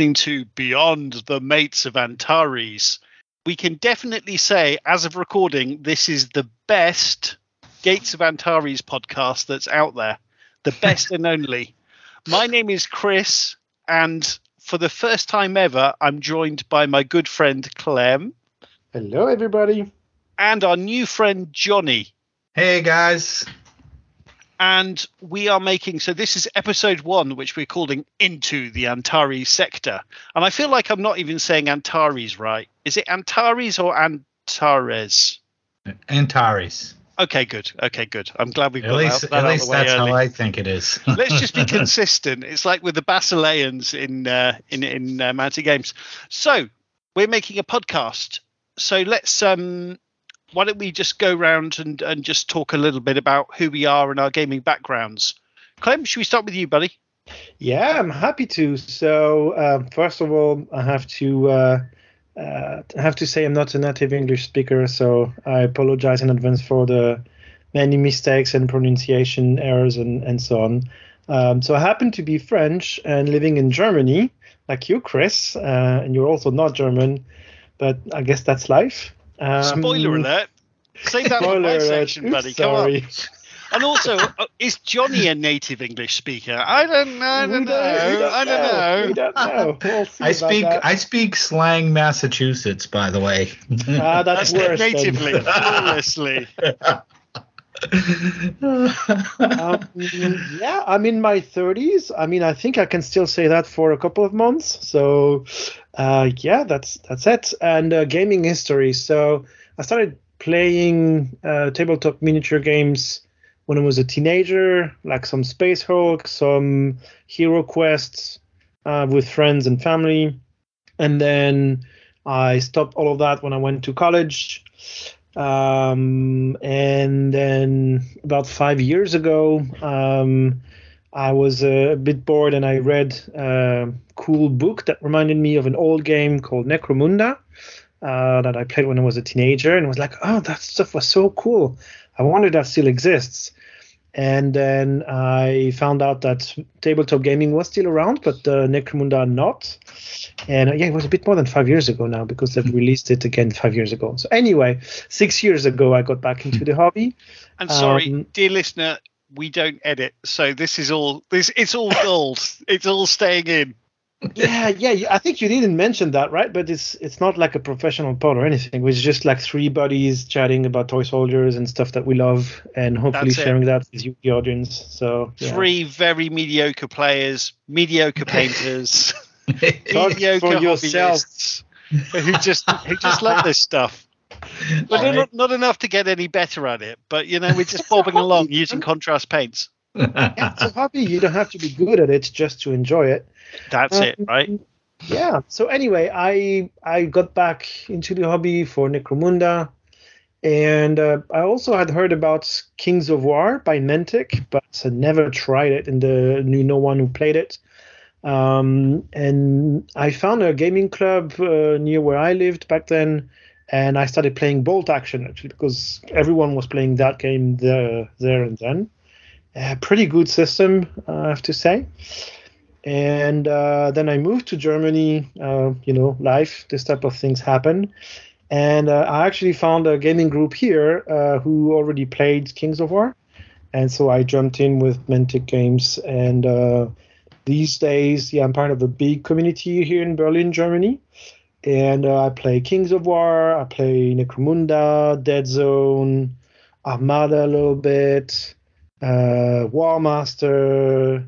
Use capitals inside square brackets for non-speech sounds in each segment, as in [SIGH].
listening to Beyond the Mates of Antares. We can definitely say, as of recording, this is the best Gates of Antares podcast that's out there. The best and only. My name is Chris, and for the first time ever, I'm joined by my good friend Clem Hello, everybody. and our new friend Johnny. Hey guys. And we are making so this is episode one which we're calling into the antares sector. And i feel like i'm not even saying antares right. Is it antares or antares? Antares. okay good. Okay good. I'm glad we've At got least, that, at that out least that's early. how I think it is. [LAUGHS] let's just be [LAUGHS] consistent. It's like with the basileans in uh, in in uh, Mantic games. So we're making a podcast. So let's um why don't we just go round and and just talk a little bit about who we are and our gaming backgrounds clem should we start with you buddy Yeah, I'm happy to. So, uh, first of all, I have to uh, uh, I have to say I'm not a native English speaker, so I apologize in advance for the many mistakes and pronunciation errors and, and so on. Um, so, I happen to be French and living in Germany, like you, Chris, uh, and you're also not German, but I guess that's life. Um, Spoiler alert. Save that for Spoiler my alert. section, Oops, buddy. Come on. sorry. And also, uh, is Johnny a native English speaker? I don't know. I don't know. don't I don't know. We don't know. We'll I speak that. I speak slang Massachusetts, by the way. Ah, that's, That's worse. then. natively, [LAUGHS] flawlessly. [LAUGHS] um, yeah, I'm in my 30s. I mean, I think I can still say that for a couple of months. So, uh, yeah, that's that's it. And uh, gaming history. So, I started playing uh, tabletop miniature games when I was a teenager, like some Space Hulk, some Hero Quests uh, with friends and family. And then I stopped all of that when I went to college. Um, and then about five years ago, um, I was a bit bored and I read a cool book that reminded me of an old game called Necromunda uh, that I played when I was a teenager and was like, oh, that stuff was so cool. I wonder that still exists. And then I found out that tabletop gaming was still around, but uh, Necromunda not. And uh, yeah, it was a bit more than five years ago now because they've released it again five years ago. So anyway, six years ago I got back into the hobby. And sorry, Um, dear listener, we don't edit, so this is all this. It's all gold. it's all staying in. Yeah, yeah. I think you didn't mention that, right? But it's it's not like a professional pod or anything. It's just like three buddies chatting about toy soldiers and stuff that we love, and hopefully sharing that with you, the audience. So yeah. Three very mediocre players, mediocre painters, Talk [LAUGHS] mediocre for yourself. hobbyists who just who just love this stuff. But All not, not enough to get any better at it. But you know, we're just bobbing along using contrast paints. It's a hobby. You don't have to be good at it just to enjoy it. That's it, Um, right? Yeah. So anyway, I I got back into the hobby for Necromunda, and uh, I also had heard about Kings of War by Mantic, but I never tried it, and the, knew no one who played it. Um, and I found a gaming club uh, near where I lived back then, and I started playing Bolt Action actually because everyone was playing that game there, there and then. A pretty good system, uh, I have to say and uh, then I moved to Germany. Uh, you know, life, this type of things happen, and I actually found a gaming group here who already played Kings of War, and so I jumped in with Mantic Games. And these days, yeah, I'm part of a big community here in Berlin, Germany, and uh, I play Kings of War, I play Necromunda, Dead Zone, Armada a little bit, uh, War Master.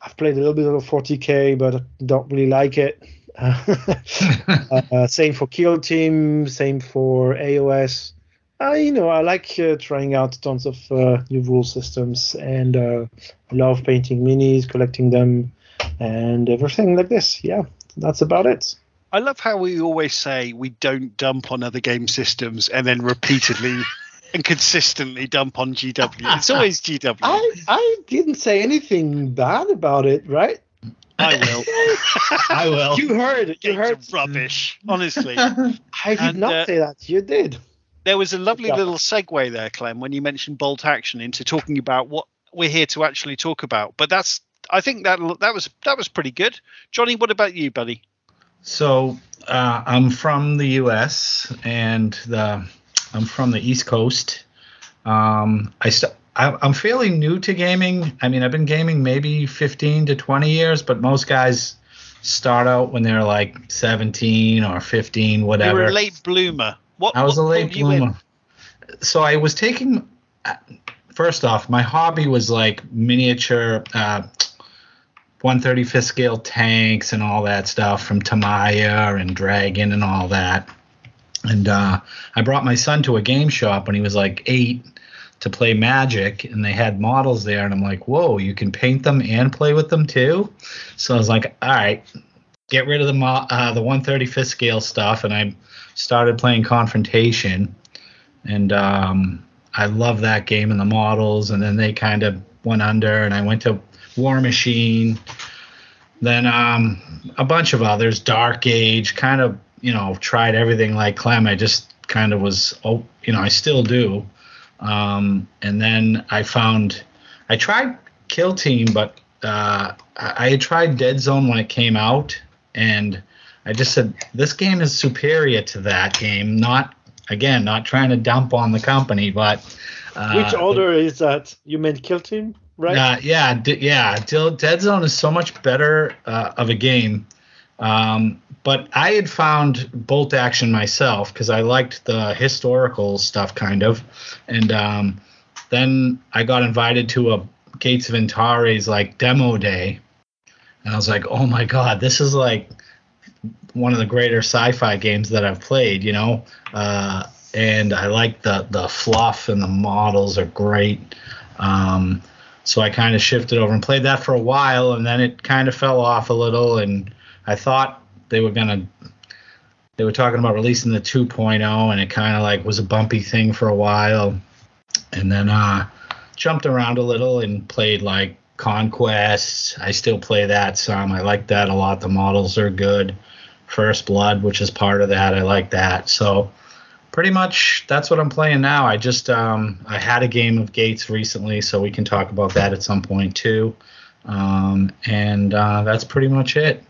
I've played a little bit of 40k, but I don't really like it. [LAUGHS] uh, same for Kill Team, same for AOS. Uh, you know, I like uh, trying out tons of uh, new rule systems, and uh, I love painting minis, collecting them, and everything like this. Yeah, that's about it. I love how we always say we don't dump on other game systems and then repeatedly and consistently dump on GW. It's [LAUGHS] always GW. I I didn't say anything bad about it, right? I will. [LAUGHS] I will. You heard, you Games heard. are rubbish, honestly. [LAUGHS] I did And, not uh, say that. You did. There was a lovely Yeah. little segue there, Clem, when you mentioned bolt action into talking about what we're here to actually talk about. But that's I think that that was that was pretty good. Johnny, what about you, buddy? So uh, I'm from the U.S. and the I'm from the East Coast. Um, I st- I, I'm fairly new to gaming. I mean, I've been gaming maybe 15 to 20 years, but most guys start out when they're like 17 or 15, whatever. You were a late bloomer. What I was what a late brought you in? bloomer. So I was taking. First off, my hobby was like miniature, uh, 135th scale tanks and all that stuff from Tamiya and Dragon and all that. And uh, I brought my son to a game shop when he was like eight to play Magic, and they had models there, and I'm like, whoa, you can paint them and play with them too. So I was like, all right, get rid of the mo- uh, the 135th scale stuff, and I started playing Confrontation, and um, I love that game and the models. And then they kind of went under, and I went to War Machine, then um, a bunch of others, Dark Age, kind of you know tried everything like Clem. I just kind of was, oh, you know, I still do. Um, and then I found, I tried Kill Team, but uh, I tried Dead Zone when it came out, and I just said this game is superior to that game. Not again, not trying to dump on the company, but uh, Which order is that? You meant Kill Team, right? uh, yeah, d- yeah. Dil- Dead Zone is so much better uh, of a game. Um, but I had found Bolt Action myself because I liked the historical stuff, kind of. And um, then I got invited to a Gates of Antares like demo day, and I was like, oh my god, this is like one of the greater sci-fi games that I've played. You know, uh, and I like the the fluff and the models are great. Um, so I kind of shifted over and played that for a while, and then it kind of fell off a little. And I thought they were gonna, they were talking about releasing the 2.0, and it kind of like was a bumpy thing for a while. And then uh, jumped around a little and played like Conquest. I still play that some. I like that a lot. The models are good. First Blood, which is part of that, I like that. So pretty much that's what I'm playing now. I just um, I had a game of Gates recently, so we can talk about that at some point too. Um, and uh, that's pretty much it.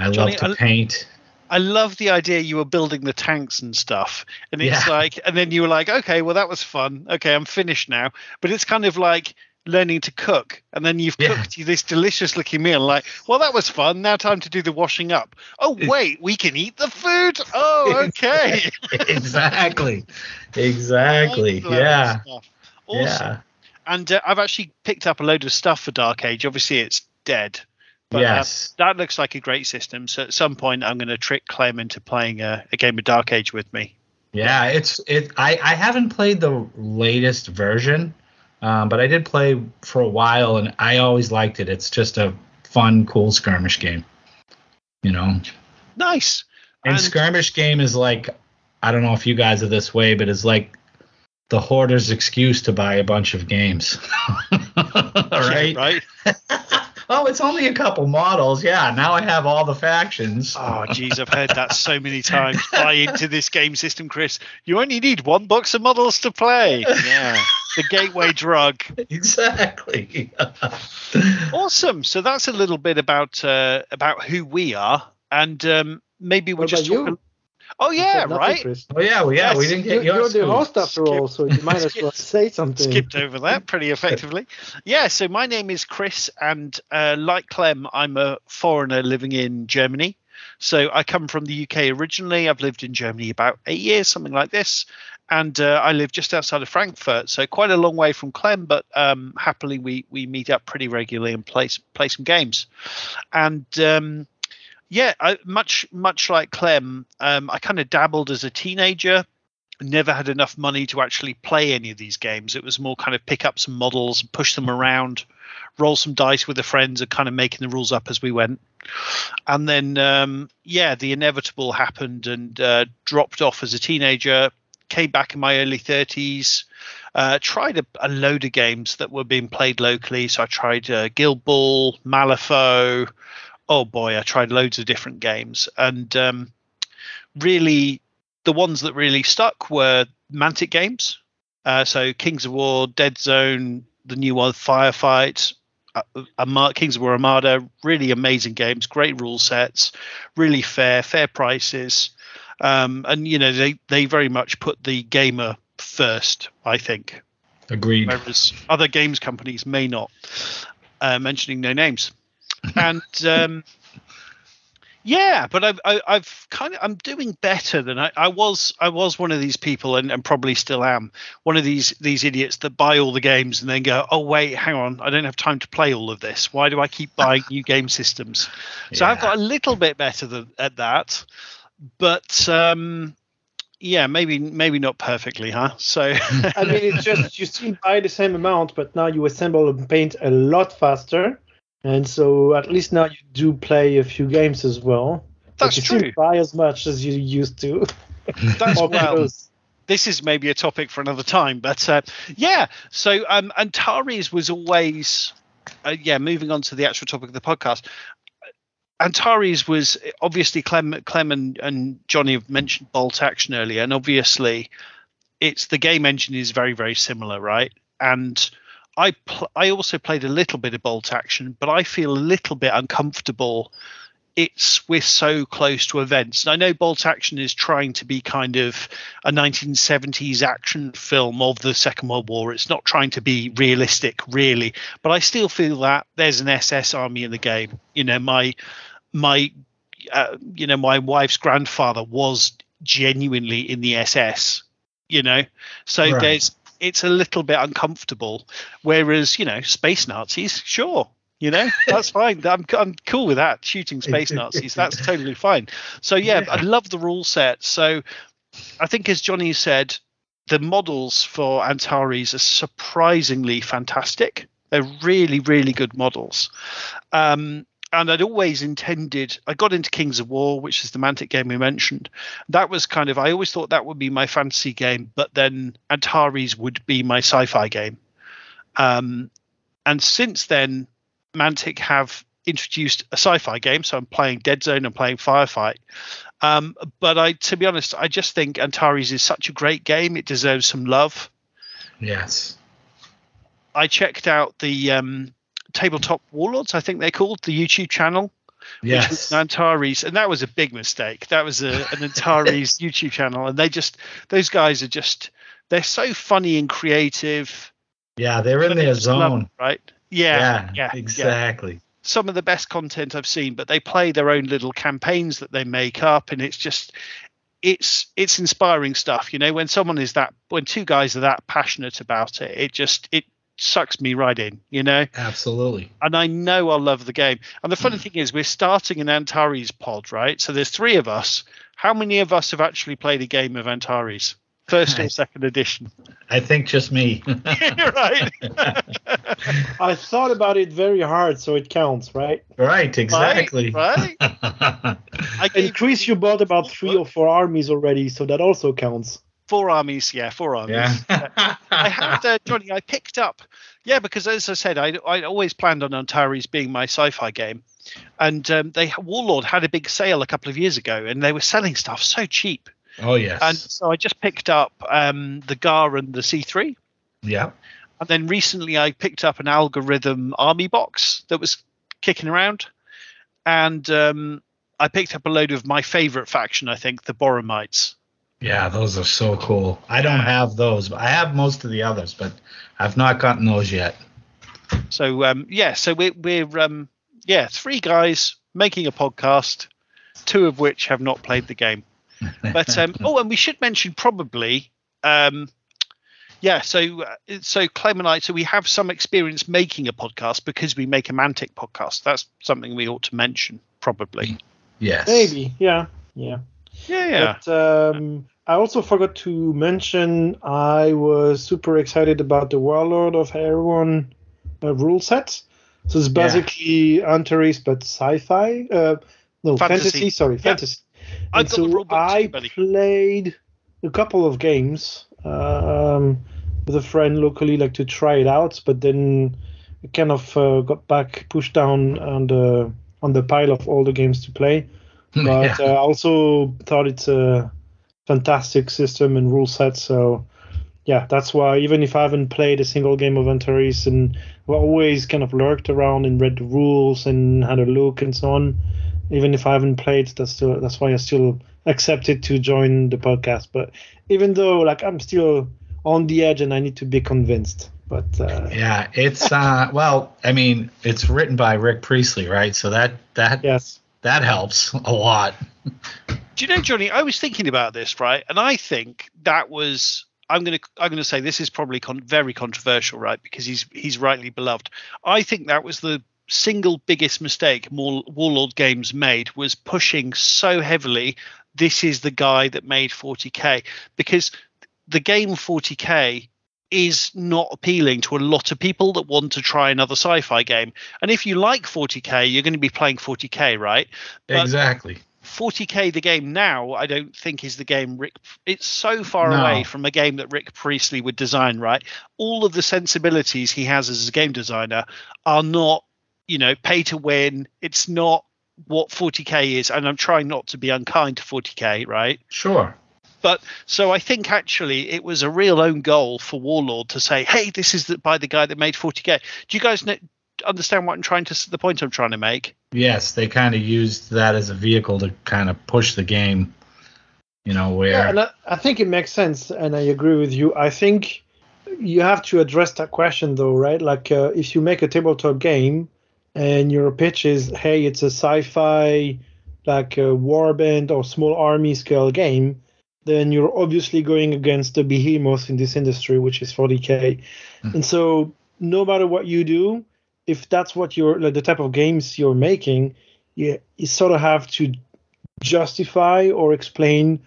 I Johnny, love to paint. I love the idea you were building the tanks and stuff, and it's Yeah. like, and then you were like, okay, well that was fun. Okay, I'm finished now. But it's kind of like learning to cook, and then you've Yeah. cooked this delicious looking meal. Like, well that was fun. Now time to do the washing up. Oh wait, we can eat the food. Oh [LAUGHS] okay. [LAUGHS] exactly, exactly. I love that Yeah. Awesome. yeah, And uh, I've actually picked up a load of stuff for Dark Age. Obviously, it's dead. But uh, yes. that looks like a great system. So at some point, I'm going to trick Clem into playing a, a game of Dark Age with me. Yeah, it's it. I I haven't played the latest version, um, but I did play for a while, and I always liked it. It's just a fun, cool skirmish game. You know, Nice. and, And- skirmish game is like, I don't know if you guys are this way, but it's like the hoarder's excuse to buy a bunch of games. [LAUGHS] [LAUGHS] right? Right. [LAUGHS] oh, it's only a couple models. Yeah, now I have all the factions. Oh, geez, I've heard that so many [LAUGHS] times. Buy into this game system, Chris. You only need one box of models to play. Yeah. The gateway drug. exactly. [LAUGHS] Awesome. So that's a little bit about uh, about who we are, and um, maybe we'll What just about talk. You? a- Oh yeah, nothing, right. Chris. oh yeah, well, yeah, we didn't You- get your You're the scoop. host after all, so you might as well [LAUGHS] say something. skipped over that pretty [LAUGHS] effectively. Yeah, so my name is Chris, and uh, like Clem, I'm a foreigner living in Germany. So I come from the UK originally. I've lived in Germany about eight years, something like this, and uh, I live just outside of Frankfurt, so quite a long way from Clem. But um, happily, we we meet up pretty regularly and play play some games. And um, yeah, I, much much like Clem, um, I kind of dabbled as a teenager never had enough money to actually play any of these games. It was more kind of pick up some models, push them around, roll some dice with the friends, and kind of making the rules up as we went. And then, um, yeah, the inevitable happened and uh, dropped off as a teenager. Came back in my early 30s. Uh, tried a, a load of games that were being played locally. So I tried uh, Guild Ball, Malifaux. Oh boy, I tried loads of different games. And um, really, the ones that really stuck were Mantic games. Uh, so Kings of War, Dead Zone, the new one, Firefight. uh, Kings of War Armada, really amazing games, great rule sets, really fair, fair prices, um, and you know they they very much put the gamer first. I think, Agreed. whereas other games companies may not. Uh, mentioning no names, and um, yeah, but I've I, I've kind of I'm doing better than I, I was. I was one of these people, and, and probably still am one of these these idiots that buy all the games and then go, oh wait, hang on, I don't have time to play all of this. Why do I keep buying new game systems? So I've got a little bit better than, at that, but um, yeah, maybe maybe not perfectly, huh? So [LAUGHS] I mean, it's just you still buy the same amount, but now you assemble and paint a lot faster, and so at least now you do play a few games as well. But That's you still true. buy as much as you used to. that's [LAUGHS] well. this is maybe a topic for another time but uh, yeah so um antares was always uh, yeah moving on to the actual topic of the podcast antares was obviously clem clem and, and johnny have mentioned bolt action earlier and obviously it's the game engine is very very similar right and i pl- i also played a little bit of bolt action but i feel a little bit uncomfortable it's we're so close to events. And I know Bolt Action is trying to be kind of a 1970s action film of the Second World War. It's not trying to be realistic, really, but I still feel that there's an SS army in the game. You know, my my uh, you know my wife's grandfather was genuinely in the SS. You know, so Right. there's it's a little bit uncomfortable. Whereas you know, space Nazis, sure. You know, that's [LAUGHS] fine. I'm, I'm cool with that. Shooting space [LAUGHS] Nazis, that's totally fine. So yeah, I love the rule set. So I think, as Johnny said, the models for Antares are surprisingly fantastic. They're really, really good models. Um, and I'd always intended, I got into Kings of War, which is the Mantic game we mentioned. That was kind of, I always thought that would be my fantasy game, but then Antares would be my sci fi game. Um, and since then, Mantic have introduced a sci-fi game, so I'm playing Dead Zone, I'm playing Firefight. Um, but I, to be honest, I just think Antares is such a great game; it deserves some love. Yes. I checked out the um, Tabletop Warlords, I think they're called, the YouTube channel, which was Yes. an Antares, and that was a big mistake. That was a, an Antares [LAUGHS] YouTube channel, and they just those guys are just they're so funny and creative. Yeah, they're in their zone. them, right? Yeah, yeah, yeah. exactly. some of the best content I've seen, but they play their own little campaigns that they make up, and it's just it's it's inspiring stuff. You know, when someone is that when two guys are that passionate about it, it just it sucks me right in. You know, Absolutely. and I know I'll love the game. And the funny hmm. thing is, we're starting an Antares pod, right? So there's three of us. How many of us have actually played a game of Antares? First or [LAUGHS] second edition? I think just me. You're [LAUGHS] [LAUGHS] right. I thought about it very hard, so it counts, right? right, exactly. Right. I And gave Chris, you bought about three or four armies already, so that also counts. Four armies. Yeah, four armies. yeah. I had uh, Johnny. I picked up, yeah, because as I said, I I always planned on Antares being my sci-fi game, and um, they Warlord had a big sale a couple of years ago, and they were selling stuff so cheap, oh yes. and so I just picked up um, the Ghar and the C3, yeah. and then recently I picked up an Algoryn army box that was kicking around, and um, I picked up a load of my favorite faction, I think, the Boromites. Yeah, those are so cool. I don't have those, but I have most of the others, but I've not gotten those yet. So um, yeah, so we're we're um, yeah three guys making a podcast, two of which have not played the game. But um, [LAUGHS] oh, and we should mention probably um, yeah. So uh, so Clem and I, so we have some experience making a podcast because we make a Mantic podcast. That's something we ought to mention probably. yes. Maybe, yeah, yeah. Yeah, yeah. But um, I also forgot to mention I was super excited about the Warlord of Erewhon uh, rule set. So it's Yeah. basically Antares but sci-fi. Uh, no, Fantasy. fantasy. sorry, Yeah. fantasy. And got so the I too, played a couple of games um, with a friend locally, like to try it out, but then it kind of uh, got back pushed down on the on the pile of all the games to play. [LAUGHS] But Yeah. uh, I also thought it's a fantastic system and rule set. So yeah, that's why even if I haven't played a single game of Antares and I've always kind of lurked around and read the rules and had a look and so on, even if I haven't played, that's still that's why I still accepted to join the podcast. But even though like I'm still on the edge and I need to be convinced. But uh, yeah, it's uh, [LAUGHS] well, I mean, it's written by Rick Priestley, right? So that that yes, that helps a lot. [LAUGHS] Do you know, Johnny? I was thinking about this, right? And I think that was. I'm gonna. I'm gonna say this is probably con- very controversial, right? Because he's he's rightly beloved. I think that was the single biggest mistake Warlord Games made was pushing so heavily. This is the guy that made 40k because the game 40k is not appealing to a lot of people that want to try another sci-fi game. And if you like 40k, you're going to be playing 40k, right? But exactly. 40k the game now i don't think is the game rick it's so far no. away from a game that rick priestley would design right all of the sensibilities he has as a game designer are not you know pay to win it's not what 40k is and i'm trying not to be unkind to 40k right sure but so I think actually it was a real own goal for Warlord to say, "Hey, this is the, by the guy that made 40k." Do you guys know, understand what I'm trying to the point I'm trying to make? Yes, they kind of used that as a vehicle to kind of push the game. You know where? Yeah, and I, I think it makes sense, and I agree with you. I think you have to address that question though, right? Like uh, if you make a tabletop game and your pitch is, "Hey, it's a sci-fi." like a warband or small army scale game, then you're obviously going against the behemoth in this industry, which is 40k. Mm. And so, no matter what you do, if that's what you're like the type of games you're making, you, you sort of have to justify or explain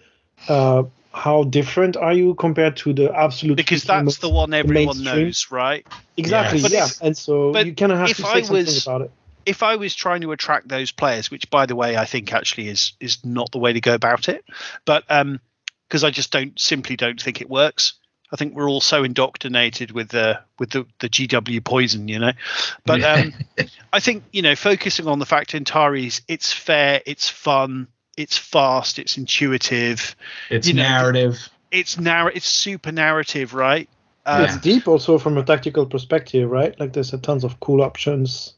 uh, how different are you compared to the absolute because that's the one everyone knows, right? Exactly, yes. yeah. If, and so you kind of have to say I something was, about it if I was trying to attract those players, which by the way I think actually is is not the way to go about it, but um, because I just don't simply don't think it works. I think we're all so indoctrinated with the with the, the GW poison, you know. But um, [LAUGHS] I think you know, focusing on the fact Antares, it's fair, it's fun, it's fast, it's intuitive, it's you know, narrative. It's narr- it's super narrative, right? Um, it's deep also from a tactical perspective, right? Like there's a tons of cool options.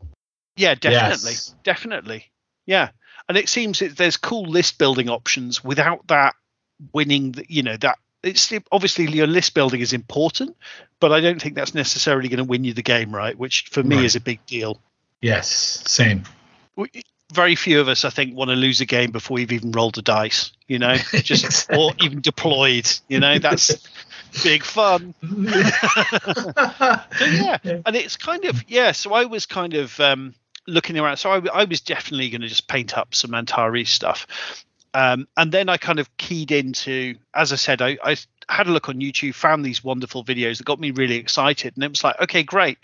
Yeah, definitely, yes. definitely, yeah. And it seems that there's cool list building options without that winning, the, you know, that it's obviously your list building is important, but I don't think that's necessarily going to win you the game, right? Which for me right. is a big deal. Yes, same. Very few of us, I think, want to lose a game before we've even rolled a dice, you know, [LAUGHS] just exactly. or even deployed. You know, that's [LAUGHS] big fun. [LAUGHS] so, yeah, and it's kind of yeah. So I was kind of um, looking around. So I, I was definitely going to just paint up some Antares stuff, um, and then I kind of keyed into, as I said, I, I, had a look on YouTube, found these wonderful videos that got me really excited, and it was like, okay, great,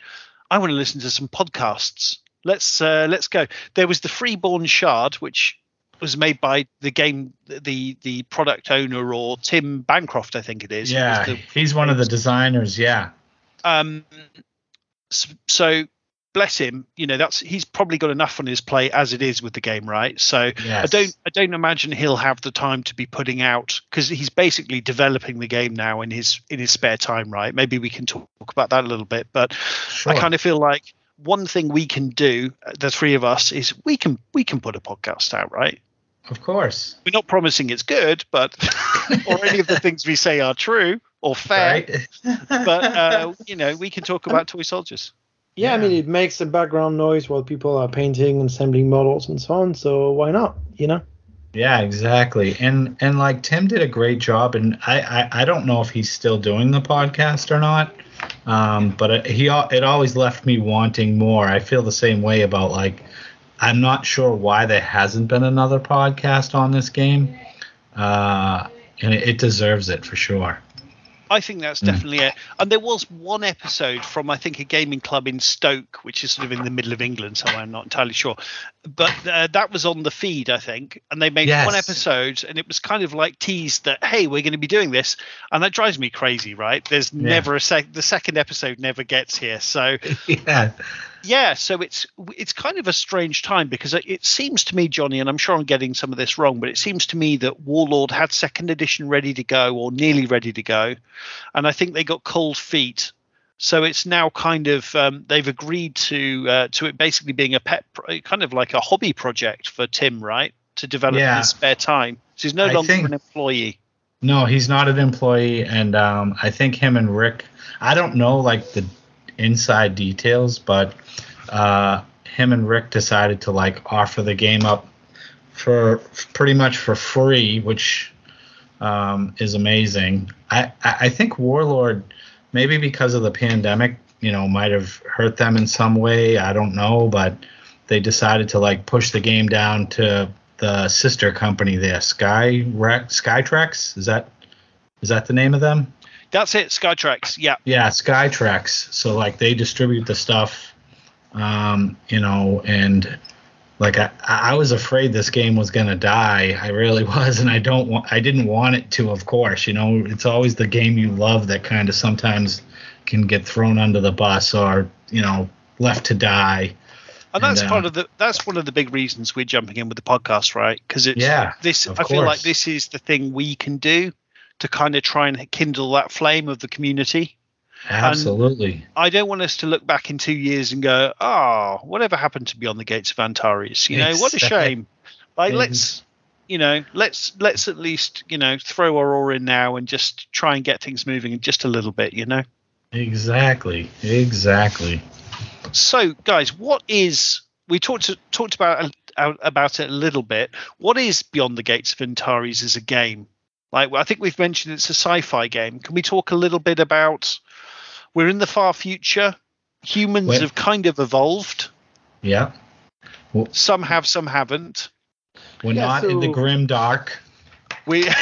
I want to listen to some podcasts. Let's uh, let's go. There was the Freeborn Shard, which was made by the game, the the product owner or Tim Bancroft, I think it is. Yeah, the, he's one of the designers. Yeah. Um. So bless him, you know that's he's probably got enough on his plate as it is with the game, right? So yes. I don't I don't imagine he'll have the time to be putting out because he's basically developing the game now in his in his spare time, right? Maybe we can talk about that a little bit, but sure. I kind of feel like one thing we can do, the three of us, is we can we can put a podcast out, right? Of course. We're not promising it's good, but [LAUGHS] or any of the things we say are true or fair. Right. [LAUGHS] but uh, you know, we can talk about toy soldiers. Yeah, yeah, I mean, it makes a background noise while people are painting and assembling models and so on. So why not? You know. Yeah, exactly. And and like Tim did a great job, and I I, I don't know if he's still doing the podcast or not. Um, but it, he it always left me wanting more. I feel the same way about like I'm not sure why there hasn't been another podcast on this game. Uh, and it, it deserves it for sure. I think that's hmm. definitely mm. it. And there was one episode from I think a gaming club in Stoke, which is sort of in the middle of England, so I'm not entirely sure. But uh, that was on the feed, I think, and they made yes. one episode, and it was kind of like teased that hey, we're going to be doing this, and that drives me crazy, right? There's yeah. never a sec. The second episode never gets here, so [LAUGHS] yeah. Yeah, so it's it's kind of a strange time because it, it seems to me, Johnny, and I'm sure I'm getting some of this wrong, but it seems to me that Warlord had second edition ready to go or nearly ready to go, and I think they got cold feet. So it's now kind of um, they've agreed to uh, to it basically being a pet, pro- kind of like a hobby project for Tim, right? To develop in Yeah. his spare time. So he's no I longer think- an employee. No, he's not an employee, and um, I think him and Rick. I don't know like the inside details, but uh, him and Rick decided to like offer the game up for pretty much for free, which um, is amazing. I, I think Warlord, maybe because of the pandemic, you know, might have hurt them in some way. I don't know, but they decided to like push the game down to the sister company there, Sky Skytrex. Is that is that the name of them? That's it, Skytrex. Yeah. Yeah, Skytrex. So like they distribute the stuff, um, you know, and like I, I was afraid this game was gonna die. I really [LAUGHS] was, and I don't want I didn't want it to, of course. You know, it's always the game you love that kind of sometimes can get thrown under the bus or you know left to die. And that's And, part uh, of the that's one of the big reasons we're jumping in with the podcast, right? Because it's Yeah, this I feel like this is the thing we can do to kind of try and kindle that flame of the community. Absolutely. I don't want us to look back in two years and go, "Oh, whatever happened to Beyond the Gates of Antares?" You know, what a shame. Like, Mhm. let's, you know, let's let's at least, you know, throw our oar in now and just try and get things moving just a little bit. You know. Exactly. Exactly. So, guys, what is we talked talked about about it a little bit. What is Beyond the Gates of Antares as a game? Like, I think we've mentioned it's a sci-fi game. Can we talk a little bit about? We're in the far future. Humans Wait. have kind of evolved. Yeah. Some have, some haven't. We're Yeah, not in the grim dark. We. [LAUGHS]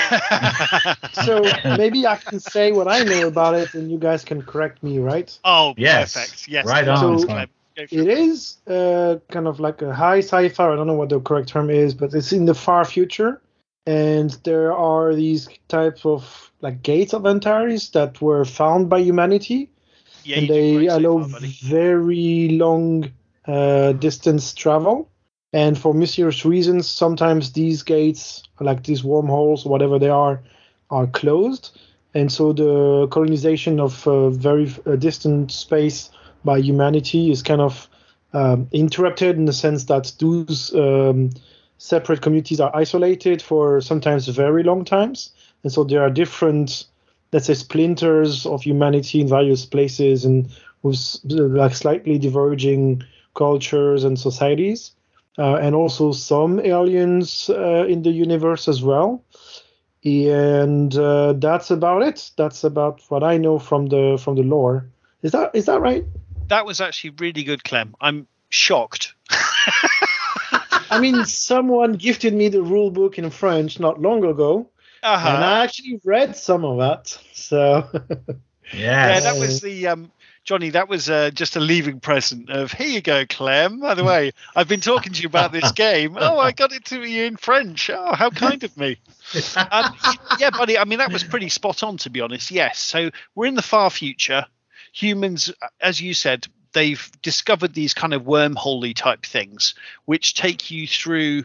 So maybe I can say what I know about it, and you guys can correct me, right? oh, Yes. perfect. Yes. Right on, for Tom. it. Go for It is uh, kind of like a high sci-fi. I don't know what the correct term is, but it's in the far future, and there are these types of like gates of Antares that were found by humanity, Yeah, and they allow far, very long uh, distance travel. And for mysterious reasons, sometimes these gates, like these wormholes, whatever they are, are closed. And so the colonization of uh, very uh, distant space by humanity is kind of um, interrupted in the sense that those um, separate communities are isolated for sometimes very long times. And so there are different, let's say, splinters of humanity in various places and with like slightly diverging cultures and societies. Uh, and also some aliens uh, in the universe as well and uh, that's about it. That's about what I know from the from the lore. Is that is that right? That was actually really good, Clem. I'm shocked. [LAUGHS] I mean, [LAUGHS] someone gifted me the rule book in French not long ago, Uh-huh. and I actually read some of that. So [LAUGHS] Yeah, that was the um, Johnny. That was uh, just a leaving present of here you go, Clem. By the way, I've been talking to you about this game. Oh, I got it to you in French. Oh, how kind of me. Um, yeah, buddy. I mean, that was pretty spot on, to be honest. Yes. So we're in the far future. Humans, as you said, they've discovered these kind of wormholey type things, which take you through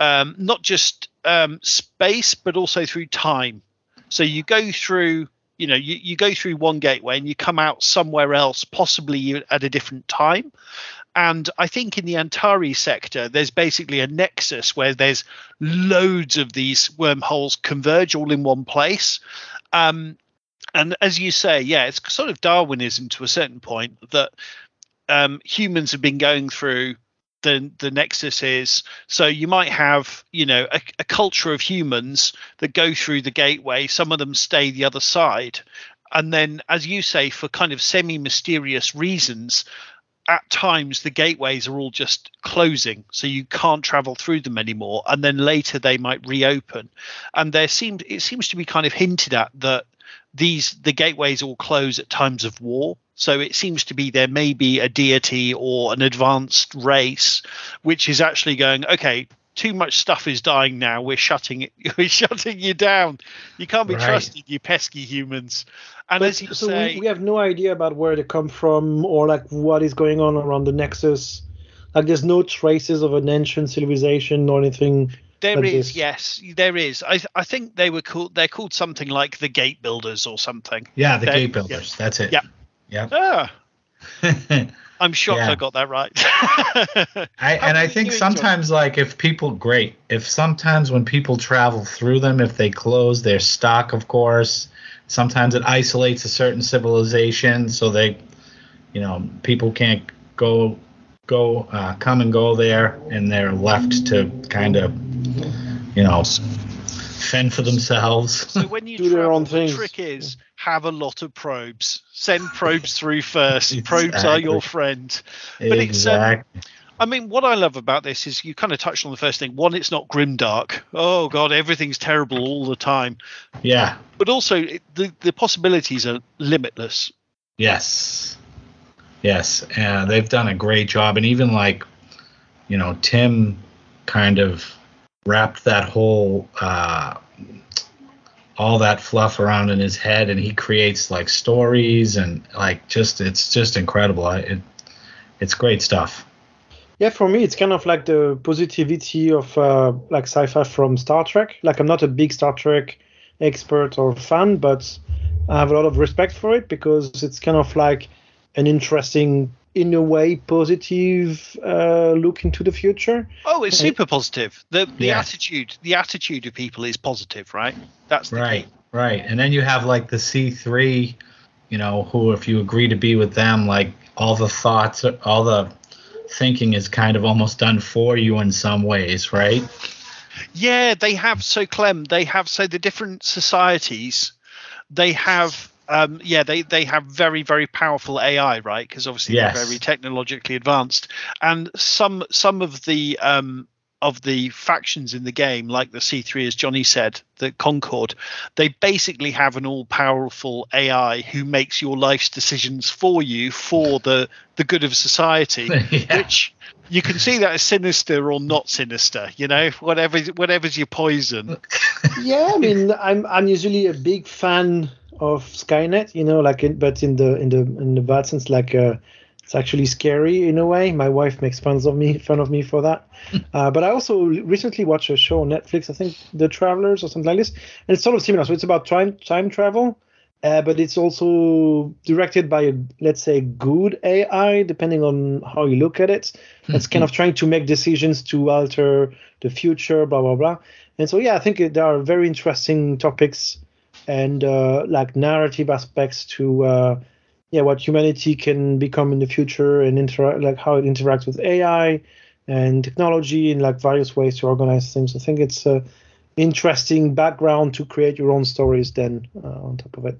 um, not just um, space, but also through time. So you go through, you know, you, you go through one gateway and you come out somewhere else, possibly at a different time. And I think in the Antari sector, there's basically a nexus where there's loads of these wormholes converge all in one place. Um, and as you say, yeah, it's sort of Darwinism to a certain point that um, humans have been going through the the nexus is so you might have you know a, a culture of humans that go through the gateway. Some of them stay the other side. And then as you say for kind of semi mysterious reasons at times the gateways are all just closing. So you can't travel through them anymore. And then later they might reopen. And there seemed it seems to be kind of hinted at that these the gateways all close at times of war so it seems to be there may be a deity or an advanced race which is actually going okay too much stuff is dying now. We're shutting it. [LAUGHS] We're shutting you down. You can't be Right. trusted, you pesky humans. And But- as you so say, we, we have no idea about where they come from or like what is going on around the Nexus. Like there's no traces of an ancient civilization or anything. There like is, this. yes, there is. I I think they were called. They're called something like the Gate Builders or something. Yeah, the They- gate builders. That's it. Yeah. Yeah. Ah, [LAUGHS] I'm shocked Yeah. I got that right. [LAUGHS] I, and I think you enjoy? sometimes, like, if people, great. If sometimes when people travel through them, if they close their stock, of course, sometimes it isolates a certain civilization, so they, you know, people can't go, go, uh, come and go there, and they're left to kind of, you know, fend for themselves. so when you Do their travel, own the trick is have a lot of probes. Send probes through first. [LAUGHS] Probes are your friend. But it's, um, exactly. I mean, what I love about this is you kind of touched on the first thing. One, it's not grimdark. Oh God, everything's terrible all the time. yeah. But also, it, the the possibilities are limitless. Yes. Yes. Yeah, they've done a great job. And even like, you know, Tim kind of wrapped that whole, uh, all that fluff around in his head and he creates like stories and like just, it's just incredible. I, it, it's great stuff. Yeah, for me, it's kind of like the positivity of uh, like sci-fi from Star Trek. Like I'm not a big Star Trek expert or fan, but I have a lot of respect for it because it's kind of like an interesting, in a way, positive uh, look into the future. Oh, it's super positive. The the Yeah. attitude the attitude of people is positive, right? That's the Right. key. Right. And then you have like the C3, you know, who, if you agree to be with them, like all the thoughts, all the thinking is kind of almost done for you in some ways, right? Yeah, they have so Clem. They have so the different societies. They have um, yeah, they they have very very powerful AI, right? Because obviously Yes. they're very technologically advanced, and some some of the um, of the factions in the game, like the C3, as Johnny said, the Concord, they basically have an all powerful AI who makes your life's decisions for you for [LAUGHS] the the good of society [LAUGHS] yeah. which you can see that as sinister or not sinister you know whatever whatever's your poison [LAUGHS] yeah, I mean, I'm I'm usually a big fan of Skynet, you know, like, in, but in the in the in the bad sense, like, uh, it's actually scary in a way. My wife makes fun of me fun of me for that. [LAUGHS] uh, but I also recently watched a show on Netflix, I think, The Travelers or something like this, and it's sort of similar. So it's about time time travel. Uh, but it's also directed by a, let's say, good AI, depending on how you look at it. It's kind of [LAUGHS] trying to make decisions to alter the future, blah blah blah. And so, yeah, I think there are very interesting topics and uh, like narrative aspects to, uh, yeah, what humanity can become in the future and interact, like how it interacts with AI and technology and like various ways to organize things. I think it's a interesting background to create your own stories. Then uh, on top of it.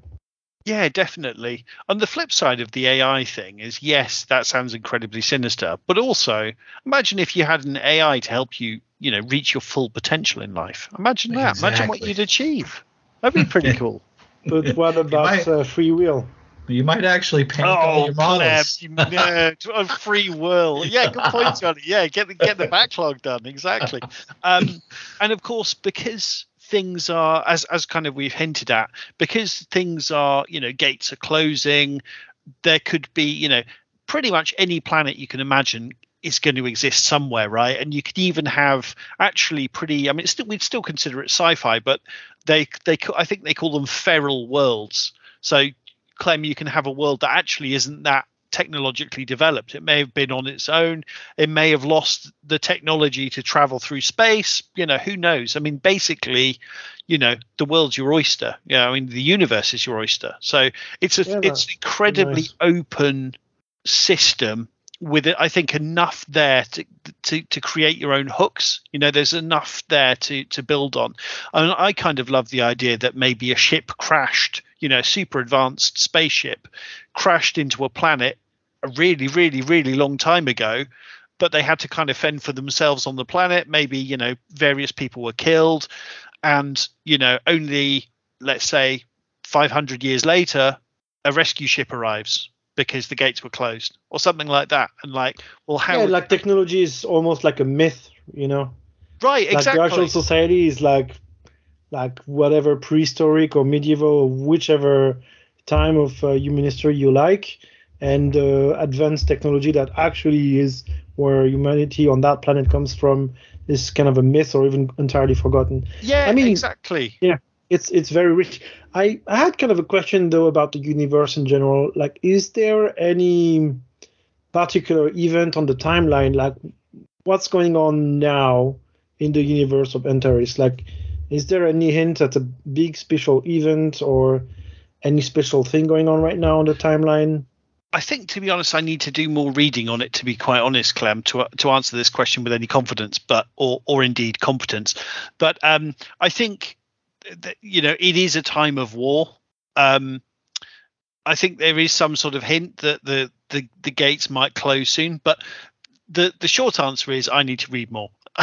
yeah definitely on the flip side of the ai thing is yes that sounds incredibly sinister but also imagine if you had an ai to help you you know reach your full potential in life imagine that imagine what you'd achieve that'd be pretty cool [LAUGHS] But what about might- uh, free will? You might actually paint all Oh, your Clem, models. you nerd! A [LAUGHS] free will. Yeah, good point, Johnny. Yeah, get the get the backlog done exactly. Um, and of course, because things are as as kind of we've hinted at, because things are you know gates are closing, there could be you know pretty much any planet you can imagine is going to exist somewhere, right? And you could even have actually pretty. I mean, it's still, we'd still consider it sci-fi, but they they I think they call them feral worlds. So Clem, you can have a world that actually isn't that technologically developed. It may have been on its own. It may have lost the technology to travel through space. You know, who knows? I mean, basically, you know, the world's your oyster. Yeah, I mean, the universe is your oyster. So it's a Yeah, it's an incredibly nice. open system with it. I think enough there to to to create your own hooks. You know, there's enough there to to build on. And I kind of love the idea that maybe a ship crashed, you know, super advanced spaceship crashed into a planet a really, really, really long time ago, but they had to kind of fend for themselves on the planet. Maybe, you know, various people were killed. And, you know, only, let's say, 500 years later, a rescue ship arrives because the gates were closed or something like that. And like, well, how yeah, like technology is almost like a myth, you know. Right, Like exactly. the actual society is like like whatever prehistoric or medieval or whichever time of uh, human history you like, and uh, advanced technology that actually is where humanity on that planet comes from is kind of a myth or even entirely forgotten. yeah, I mean- exactly. It's it's very rich. I, I had kind of a question though about the universe in general. Like, is there any particular event on the timeline? Like, what's going on now in the universe of Antares? Like, is there any hint at a big special event or any special thing going on right now on the timeline? I think, to be honest, I need to do more reading on it. To be quite honest, Clem, to to answer this question with any confidence, but or or indeed competence. But um, I think that you know it is a time of war. Um, I think there is some sort of hint that the the, the gates might close soon, but the the short answer is I need to read more. [LAUGHS]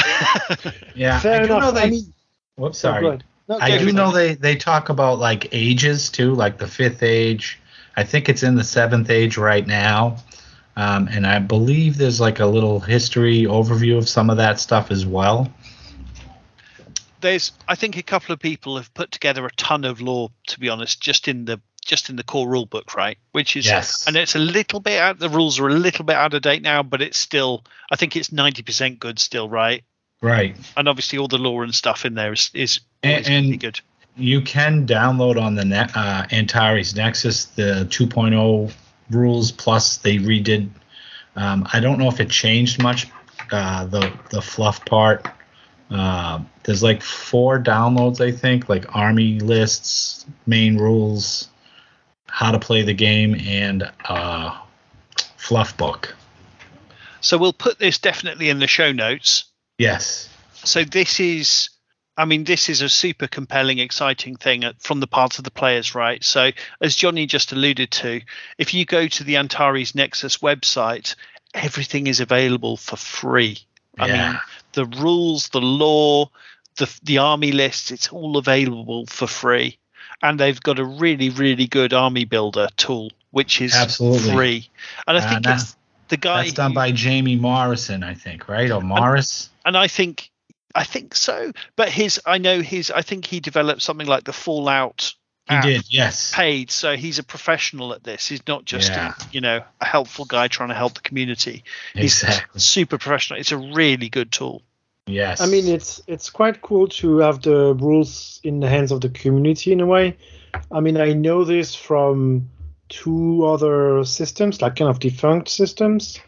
Yeah, Fair I do enough. they. I mean, whoops, sorry. ahead. No, I do know they they talk about like ages too, like the fifth age. I think it's in the seventh age right now, um, and I believe there's like a little history overview of some of that stuff as well. There's I think a couple of people have put together a ton of lore to be honest just in the just in the core rule book right which is Yes. and it's a little bit out the rules are a little bit out of date now but it's still I think it's 90% good still right Right. and obviously all the lore and stuff in there is is, And- and- good You can download on the ne- uh, Antares Nexus the 2.0 rules plus they redid. Um, I don't know if it changed much. Uh, the the fluff part. Uh, there's like four downloads, I think, like army lists, main rules, how to play the game, and uh, fluff book. so we'll put this definitely in the show notes Yes. so this is i mean this is a super compelling exciting thing from the part of the players right so as johnny just alluded to if you go to the antares nexus website everything is available for free i Yeah. mean the rules the law the the army lists it's all available for free and they've got a really really good army builder tool which is Absolutely. free and i Uh, think that- it's the guy That's done who- by Jamie Morrison, I think, right? Or Morris? and I think I think so. But his I know his I think he developed something like the Fallout He did, yes. paid, so he's a professional at this. He's not just Yeah. a, you know a helpful guy trying to help the community. He's Exactly. super professional. It's a really good tool. Yes. I mean, it's it's quite cool to have the rules in the hands of the community in a way. I mean, I know this from two other systems, like kind of defunct systems.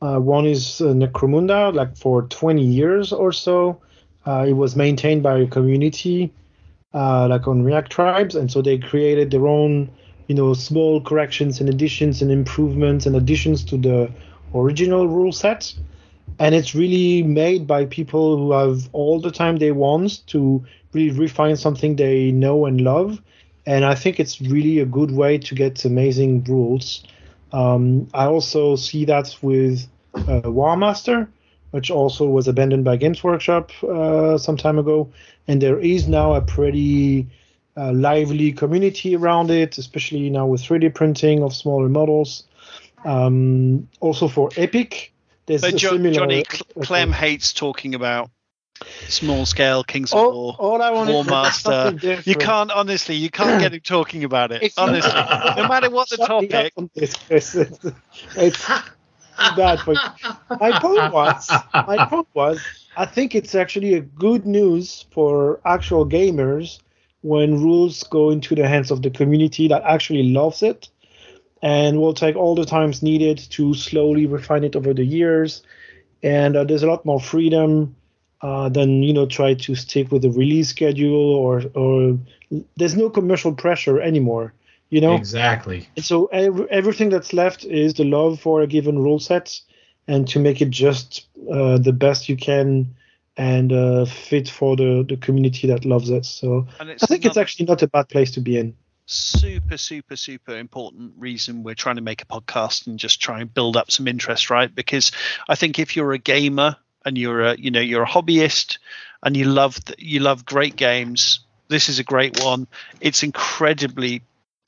Uh, one is uh, Necromunda, like for 20 years or so. Uh, it was maintained by a community, uh, like on Yak Tribes, and so they created their own, you know, small corrections and additions and improvements and additions to the original rule set. And it's really made by people who have all the time they want to really refine something they know and love. And i think it's really a good way to get amazing rules. Um, i also see that with uh, warmaster which also was abandoned by games workshop uh, some time ago and there is now a pretty uh, lively community around it especially now with 3d printing of smaller models um, also for epic there's But a jo- similar Johnny Cl- Clem hates talking about small scale Kings of all, War. all I War Master. You can't honestly, you can't get him talking about it. It's- honestly, no matter what the Shut me up topic. on. [LAUGHS] It's, it's bad for you. My point was, my [LAUGHS] point was, I think it's actually a good news for actual gamers when rules go into the hands of the community that actually loves it and will take all the times needed to slowly refine it over the years. And uh, there's a lot more freedom uh, than you know try to stick with the release schedule or or there's no commercial pressure anymore. You know, Exactly. and so ev- everything that's left is the love for a given rule set and to make it just uh, the best you can and uh, fit for the, the community that loves it. So I think it's actually not a bad place to be in. super, super, super important reason we're trying to make a podcast and just try and build up some interest, right? Because I think if you're a gamer and you're a, you know, you're a hobbyist and you love, th- you love great games, this is a great one. It's incredibly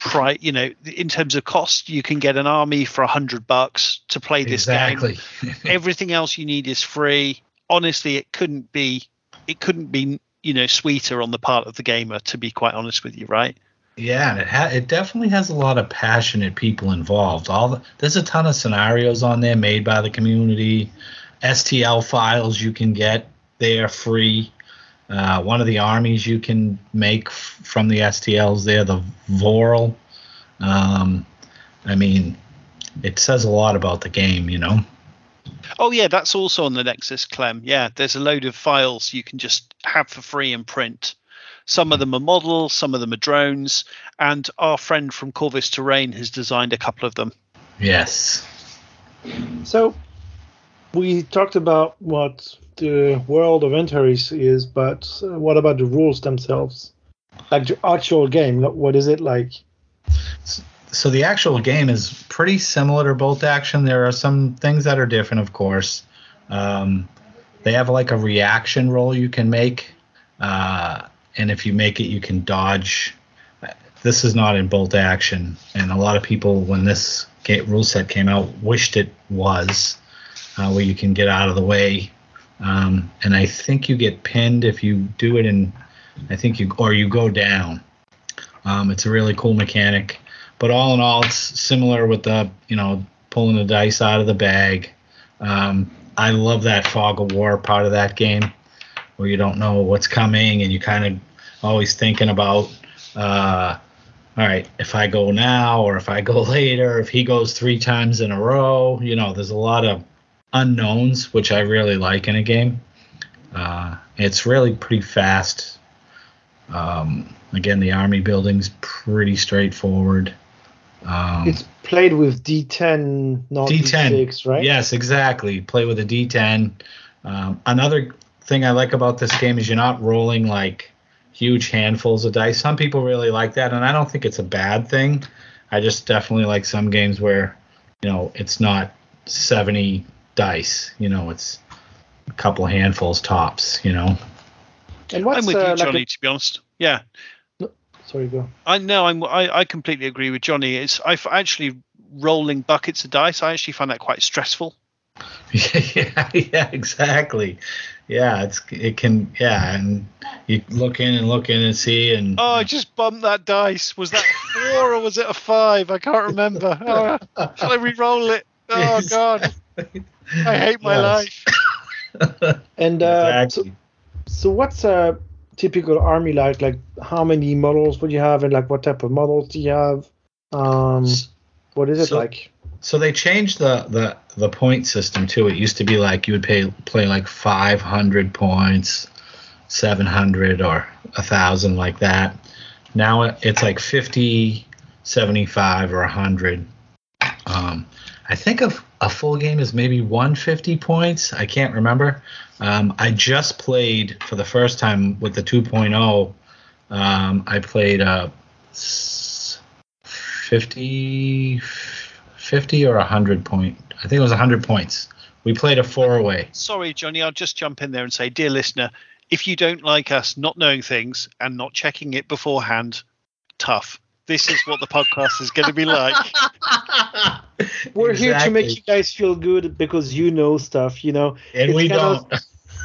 pri you know, in terms of cost, you can get an army for a hundred bucks to play this game. Exactly. [LAUGHS] Everything else you need is free. Honestly, it couldn't be it couldn't be you know sweeter on the part of the gamer to be quite honest with you right Yeah, and it ha- it definitely has a lot of passionate people involved. All the, there's a ton of scenarios on there made by the community. STL files you can get they are free. Uh, one of the armies you can make f- from the STLs there, the Voral. Um, I mean, it says a lot about the game, you know. oh yeah that's also on the nexus clem yeah there's a load of files you can just have for free and print some of them are models some of them are drones and our friend from corvus terrain has designed a couple of them Yes. So we talked about what the world of Antares is, but uh, what about the rules themselves? Like the actual game, what is it like? so the actual game is pretty similar to bolt action there are some things that are different of course um, they have like a reaction roll you can make uh, and if you make it you can dodge this is not in bolt action and a lot of people when this rule set came out wished it was uh, where you can get out of the way um, and i think you get pinned if you do it in i think you or you go down um, it's a really cool mechanic but all in all, it's similar with the you know pulling the dice out of the bag. Um, I love that fog of war part of that game, where you don't know what's coming and you kind of always thinking about, uh, all right, if I go now or if I go [LAUGHS] later, if he goes three times in a row, you know, there's a lot of unknowns, which I really like in a game. Uh, it's really pretty fast. Um, again, the army building's pretty straightforward. Um, It's played with D10, not D10, D6, right? Yes, exactly. Play with a D10. Um, another thing I like about this game is you're not rolling like huge handfuls of dice. Some people really like that, and I don't think it's a bad thing. I just definitely like some games where, you know, it's not 70 dice. You know, it's a couple handfuls tops. You know. And what's i'm with uh, you like johnny a- to be honest yeah sorry, go. I know I'm I, I completely agree with Johnny. It's I f- actually rolling buckets of dice. I actually find that quite stressful. [LAUGHS] yeah, yeah, exactly. Yeah, it's it can yeah, and you look in and look in and see and Oh, I just bumped that dice. Was that a four or was it a five? I can't remember. [LAUGHS] Oh, shall I re-roll it? [LAUGHS] Oh God, I hate my Yes. life. [LAUGHS] And uh, exactly. so, so what's a typical army like? Like how many models would you have, and like what type of models do you have? Um, what is it So- like? So they changed the, the the point system too. It used to be like you would pay play like 500 points, 700 or a thousand like that. Now it's like 50, 75 or 100. Um, I think of a full game is maybe 150 points. I can't remember. Um, I just played for the first time with the 2.0. Um, I played uh, s- 50, 50 or 100 point. I think it was 100 points. We played a four away. Sorry, Johnny. I'll just jump in there and say, dear listener, if you don't like us not knowing things and not checking it beforehand, tough. This is what the podcast is going to be like. [LAUGHS] We're here to make you guys feel good because you know stuff, you know. and it's we don't.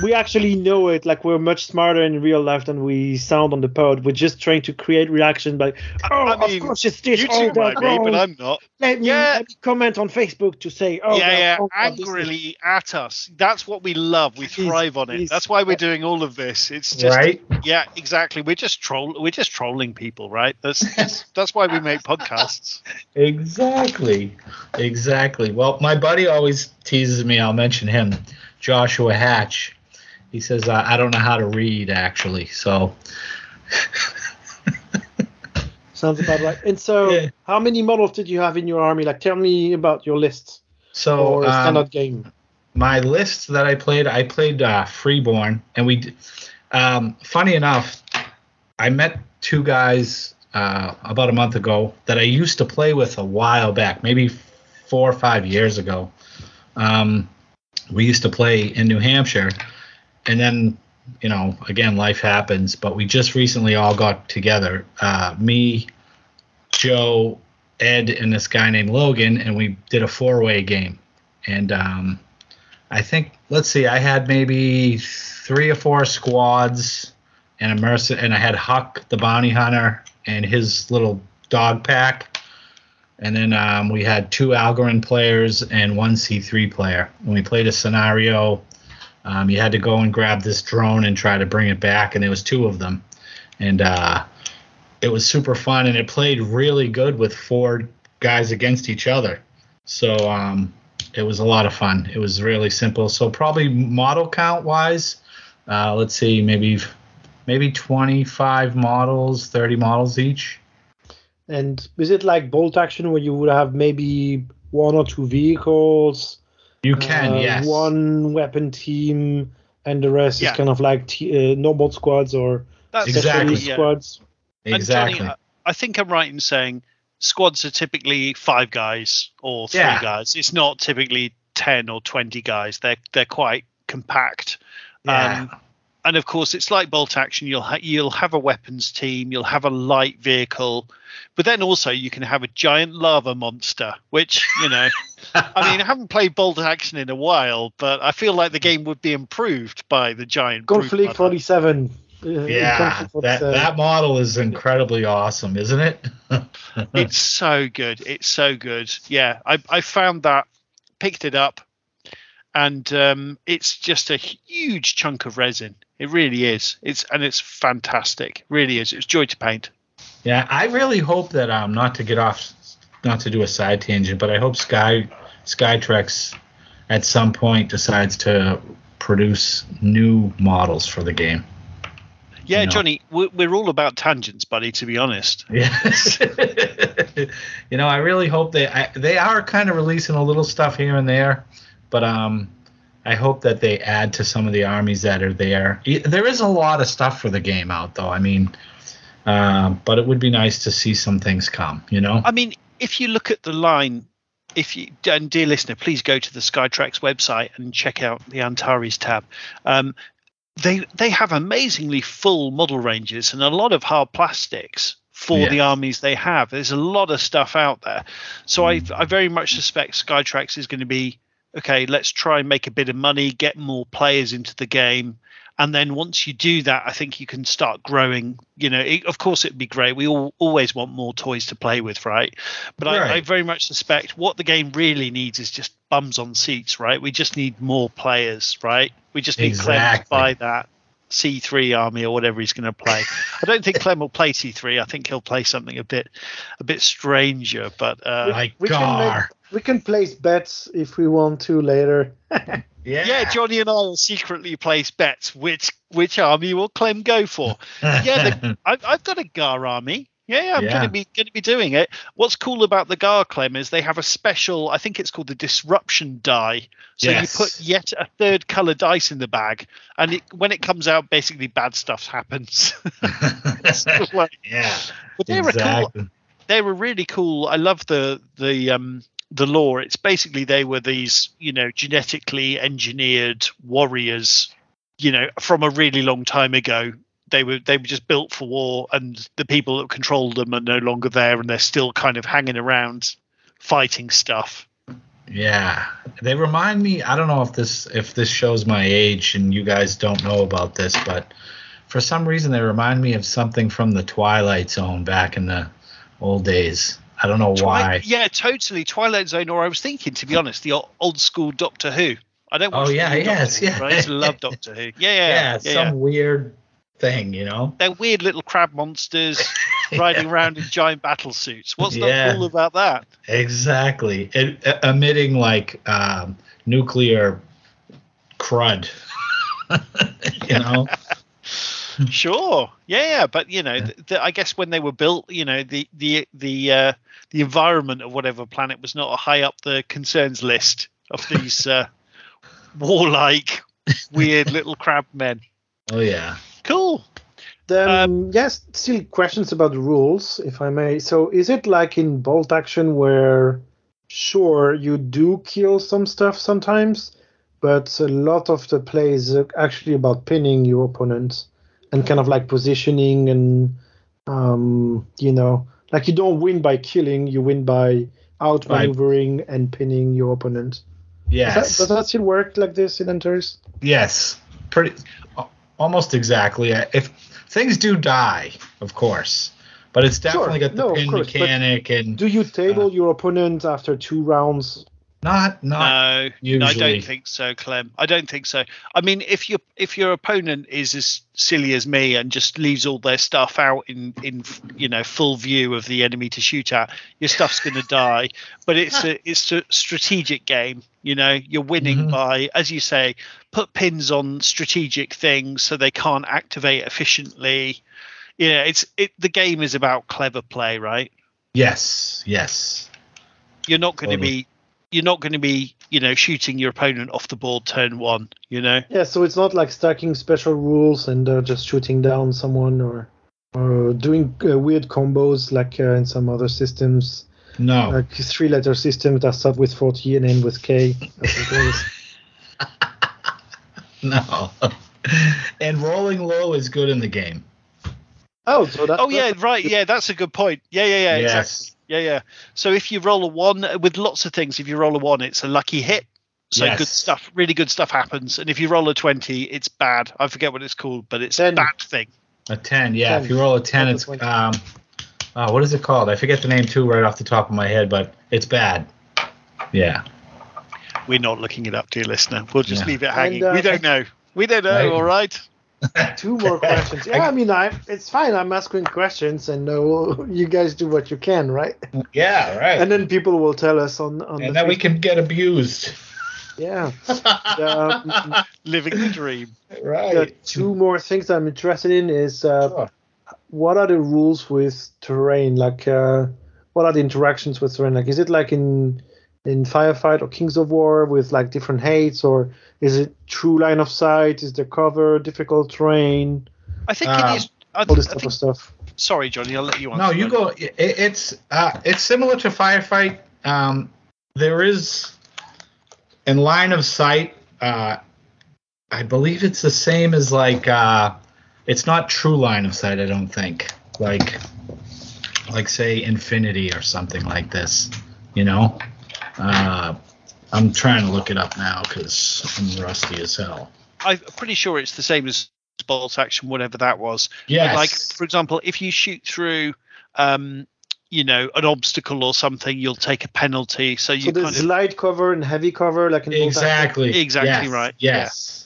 We actually know it. Like we're much smarter in real life than we sound on the pod. We're just trying to create reaction. Like, oh, I mean, of course it's this. You oh, two might that's be, but. Oh. I'm not. Let me, Yeah. let me comment on Facebook to say, oh, yeah, that's yeah, wrong, oh, angrily at us. That's what we love. We thrive on it. That's why we're doing all of this. It's just right? yeah, exactly. We're just troll. We're just trolling people, right? That's that's, [LAUGHS] that's why we make podcasts. Exactly. Exactly. Well, my buddy always teases me. I'll mention him, Joshua Hatch. He says, uh, I don't know how to read, actually. So, Sounds about right. And so, Yeah. how many models did you have in your army? Like, tell me about your list so um, standard game. my list that I played, I played uh, Freeborn, and we. Um, funny enough, I met two guys uh, about a month ago that I used to play with a while back, maybe four or five years ago. Um, we used to play in New Hampshire, and then you know, again, life happens. But we just recently all got together. Uh, me, Joe, Ed, and this guy named Logan, and we did a four-way game. And um, I think let's see, I had maybe three or four squads and a merc and I had Huck the bounty hunter and his little dog pack. And then um, we had two Algoryn players and one C3 player. And we played a scenario. Um, you had to go and grab this drone and try to bring it back, and there was two of them. And uh, it was super fun, and it played really good with four guys against each other. So um, it was a lot of fun. It was really simple. So probably model count wise, uh, let's see, maybe maybe 25 models, 30 models each. And is it like bolt action where you would have maybe one or two vehicles? You can, uh, yes. One weapon team, and the rest Yeah. is kind of like t- uh, normal squads or That's Exactly. specialist yeah. squads. And Exactly. Johnny, I- I think I'm right in saying squads are typically five guys or three Yeah. guys. It's not typically ten or twenty guys. They're they're quite compact. yeah. Um, and of course, it's like bolt action. You'll ha- you'll have a weapons team. You'll have a light vehicle, but then also you can have a giant lava monster. Which you know, [LAUGHS] I mean, I haven't played bolt action in a while, but I feel like the game would be improved by the giant brute Conflict mother. 47. Uh, yeah, that, that model is incredibly awesome, isn't it? it's so good. It's so good. Yeah, I I found that, picked it up, and um, it's just a huge chunk of resin. It really is. It's and it's fantastic. Really is. It's joy to paint. Yeah, I really hope that um not to get off, not to do a side tangent, but I hope Sky Skytrex at some point decides to produce new models for the game. Yeah, You know. Johnny, we're, we're all about tangents, buddy. To be honest. Yes. [LAUGHS] you know, I really hope they I, they are kind of releasing a little stuff here and there, but um, I hope that they add to some of the armies that are there. There is a lot of stuff for the game out, though. I mean, uh, but it would be nice to see some things come. You know. I mean, if you look at the line, if you and dear listener, please go to the Skytrex website and check out the Antares tab. Um, they they have amazingly full model ranges and a lot of hard plastics for the armies they have. There's a lot of stuff out there, so I I very much suspect Skytrex is going to be okay. Let's try and make a bit of money, get more players into the game. And then once you do that, I think you can start growing. You know, it, of course, it'd be great. We all always want more toys to play with, right? But I, I very much suspect what the game really needs is just bums on seats, right? We just need more players, right? We just need Clem to buy that C3 army or whatever he's going to play. I don't think [LAUGHS] Clem will play C3. I think he'll play something a bit, a bit stranger. But uh, like we can make- We can place bets if we want to later. [LAUGHS] Yeah. yeah, Johnny and I will secretly place bets which which army will Clem go for. [LAUGHS] yeah, the, I've, I've got a Ghar army. Yeah, yeah I'm Yeah. going to be going to be doing it. What's cool about the Ghar Clem is they have a special. I think it's called the disruption die. So Yes. you put yet a third color dice in the bag, and it, when it comes out, basically bad stuff happens. [LAUGHS] Like- [LAUGHS] yeah. but they're a cool. Exactly. They were really cool. I love the the um the lore. It's basically they were these you know genetically engineered warriors, you know, from a really long time ago. They were they were just built for war, and the people that controlled them are no longer there, and they're still kind of hanging around, fighting stuff. Yeah, they remind me. I don't know if this if this shows my age, and you guys don't know about this, but for some reason they remind me of something from the Twilight Zone back in the old days. I don't know Twi- why. yeah, totally Twilight Zone. Or I was thinking, to be honest, the old school Doctor Who. I don't. Oh, Watch the yeah, Doctor yes, Who, yeah. but I to love Doctor Who. Yeah, yeah, [LAUGHS] Yeah, yeah. some yeah. weird thing, you know. They're weird little crab monsters [LAUGHS] riding around in giant battle suits. What's Yeah. not cool about that? Exactly, it, uh, emitting like um, nuclear crud. [LAUGHS] you know. [LAUGHS] Sure, yeah, yeah, but you know, Yeah. th th I guess when they were built, you know, the the the uh, the environment of whatever planet was not high up the concerns list of these uh, warlike, weird little crab men. Oh yeah. Cool. Then Um, yes, still questions about the rules, if I may. So is it like in bolt action where sure you do kill some stuff sometimes, but a lot of the play is actually about pinning your opponent and kind of like positioning and um, you know, like you don't win by killing, you win by outmaneuvering and pinning your opponent. Does Yes. that, does that still work like this in Antares? Yes. Pretty. Al- Almost exactly. Uh, If things do die, of course, but it's definitely got the No, pin course, mechanic and Do you table Uh, your opponent after two rounds? not not No, no, I don't think so, Clem. I don't think so. I mean, if your if your opponent is as silly as me and just leaves all their stuff out in in you know full view of the enemy to shoot at, your stuff's going [LAUGHS] to die. But it's [LAUGHS] a it's a strategic game. You know, you're winning Mhm. by, as you say, put pins on strategic things so they can't activate efficiently. You know, it's it. The game is about clever play, right? Yes. Yes. You're not going to Totally. be you're not going to be you know shooting your opponent off the board turn one. You know. Yeah, so it's not like stacking special rules and uh, just shooting down someone or or doing uh, weird combos like uh, in some other systems, No. like three-letter system that start with 40 and end with K. I think it is. [LAUGHS] [LAUGHS] no. and rolling low is good in the game. oh, so that. Oh yeah, right. Yeah, that's a good point. Yeah, yeah, yeah. Exactly. Yeah, yeah. So if you roll a one with lots of things, if you roll a one, it's a lucky hit. So Yes. good stuff, really good stuff happens. And if you roll a twenty, it's bad. I forget what it's called, but it's Ten. a bad thing. A ten. Yeah. Ten. If you roll a ten, Not it's 20. um. Uh, what is it called? I forget the name too, right off the top of my head, but it's bad. Yeah. We're not looking it up, dear listener. We'll just Yeah. leave it hanging. And, uh, we don't know. We don't know. Right. All right. [LAUGHS] Two more questions. Yeah, I mean, I it's fine. I'm asking questions, and uh, well, you guys do what you can, right? Yeah. Right. And then people will tell us on on and the then we can get abused. Yeah. [LAUGHS] Um, Living the dream. right. the two more things I'm interested in is uh, Sure. What are the rules with terrain? Like, uh, what are the interactions with terrain? Like, is it like in in Firefight or Kings of War with like different heights, or is it true line of sight? Is there cover, difficult terrain, I think Um, it is. I, all this I type think, of stuff? sorry, Johnny. I'll let you answer. No, you that. go. It, it's uh, it's similar to firefight. Um, there is in line of sight. Uh, I believe it's the same as like. Uh, it's not true line of sight. I don't think. Like, like say infinity or something like this. You know. Uh, I'm trying to look it up now because I'm rusty as hell. I'm pretty sure it's the same as bolt action, whatever that was. Yeah. Like for example, if you shoot through, um, you know, an obstacle or something, you'll take a penalty. So you So kind there's of light cover and heavy cover, like in exactly. Exactly Yes, right. Yes.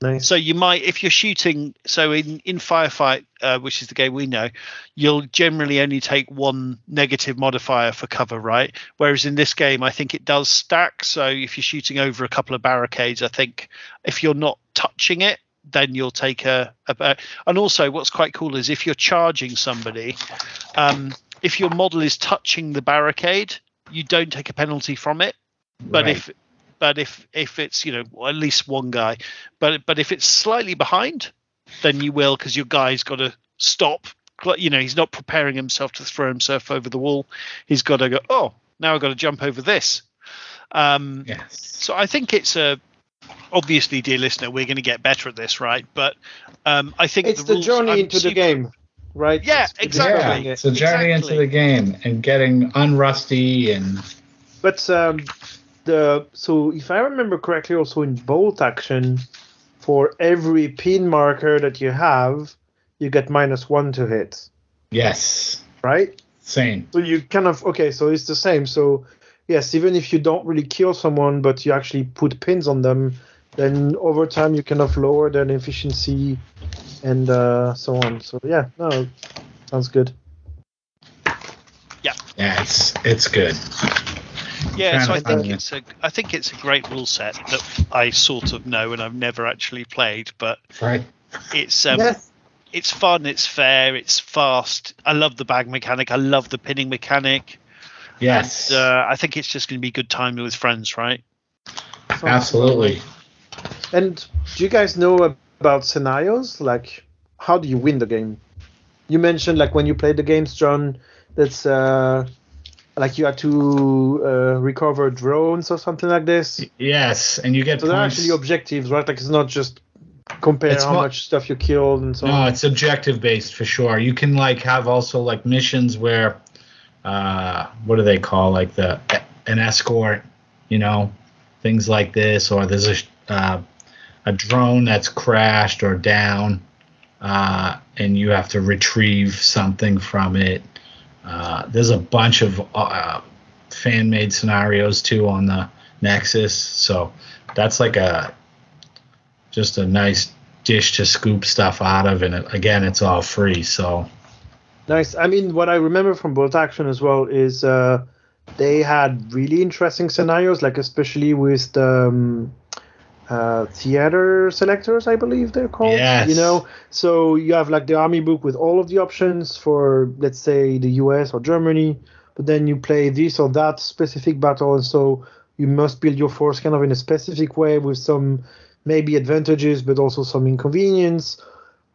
Nice. so you might if you're shooting. So in in firefight, uh, which is the game we know, you'll generally only take one negative modifier for cover, right? Whereas in this game, I think it does stack. So if you're shooting over a couple of barricades, I think if you're not touching it, then you'll take a, a, and also what's quite cool is if you're charging somebody um, if your model is touching the barricade you don't take a penalty from it but Right. if but if if it's you know at least one guy but but if it's slightly behind then you will because your guy's got to stop you know he's not preparing himself to throw himself over the wall he's got to go oh now i've got to jump over this um Yes. so I think it's a obviously, dear listener, we're going to get better at this, right? But um, I think It's the, the journey I'm into the game, right? Yeah, It's- it's exactly. discovering Yeah, it's a journey into the game and getting unrusty and But um, the so if I remember correctly, also in bolt action, for every pin marker that you have, you get minus one to hit, yes, right? same. So you kind of okay, so it's the same. So yes, even if you don't really kill someone, but you actually put pins on them, then over time you kind of lower their efficiency and uh, so on. So yeah, no, sounds good. Yeah, Yeah, it's it's good. Yeah, so I think it's a I think it's a great rule set that I sort of know and I've never actually played, but Right. it's um, yes. it's fun, it's fair, it's fast. I love the bag mechanic. I love the pinning mechanic. Yes. And, uh, I think it's just going to be good time with friends, right? absolutely. And do you guys know about scenarios? Like, how do you win the game? You mentioned like when you play the games, John. That's uh, like you had to uh, recover drones or something like this. Yes, and you get So they're actually objectives, right? Like it's not just compare It's how not- much stuff you killed and so no, on. it's objective based for sure. You can like have also like missions where, uh, what do they call like the an escort, you know, things like this, or there's a uh, a drone that's crashed or down, uh, and you have to retrieve something from it. Uh, there's a bunch of uh, fan made scenarios too on the Nexus, so that's like a just a nice dish to scoop stuff out of, and it, again, it's all free. So nice. I mean, what I remember from Bolt Action as well is uh, they had really interesting scenarios, like especially with the um, uh, theater selectors, I believe they're called. Yes. You know, so you have like the army book with all of the options for, let's say, the U.S. or Germany, but then you play this or that specific battle, and so you must build your force kind of in a specific way with some maybe advantages, but also some inconvenience.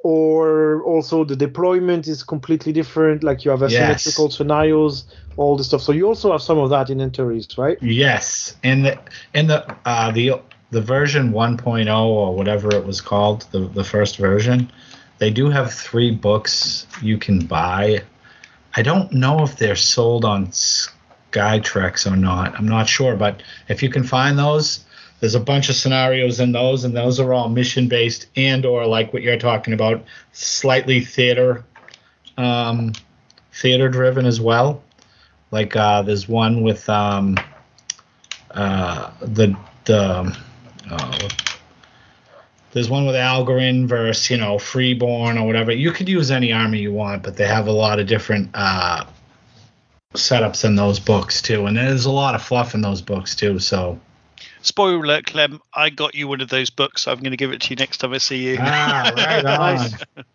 Or also the deployment is completely different. Like you have asymmetrical Yes. scenarios, all the stuff. So you also have some of that in Antares, right? Yes, and the and the uh, the the version 1.0 or whatever it was called, the the first version, they do have three books you can buy. I don't know if they're sold on Skytrex or not. I'm not sure, but if you can find those, there's a bunch of scenarios in those, and those are all mission based and or like what you're talking about, slightly theater, um, theater driven as well. Like uh, there's one with um, uh, the the uh, there's one with Algoryn versus you know Freeborn or whatever. You could use any army you want, but they have a lot of different uh, setups in those books too, and there's a lot of fluff in those books too. So Spoiler alert, Clem. I got you one of those books. I'm going to give it to you next time I see you. ah, right [LAUGHS] on.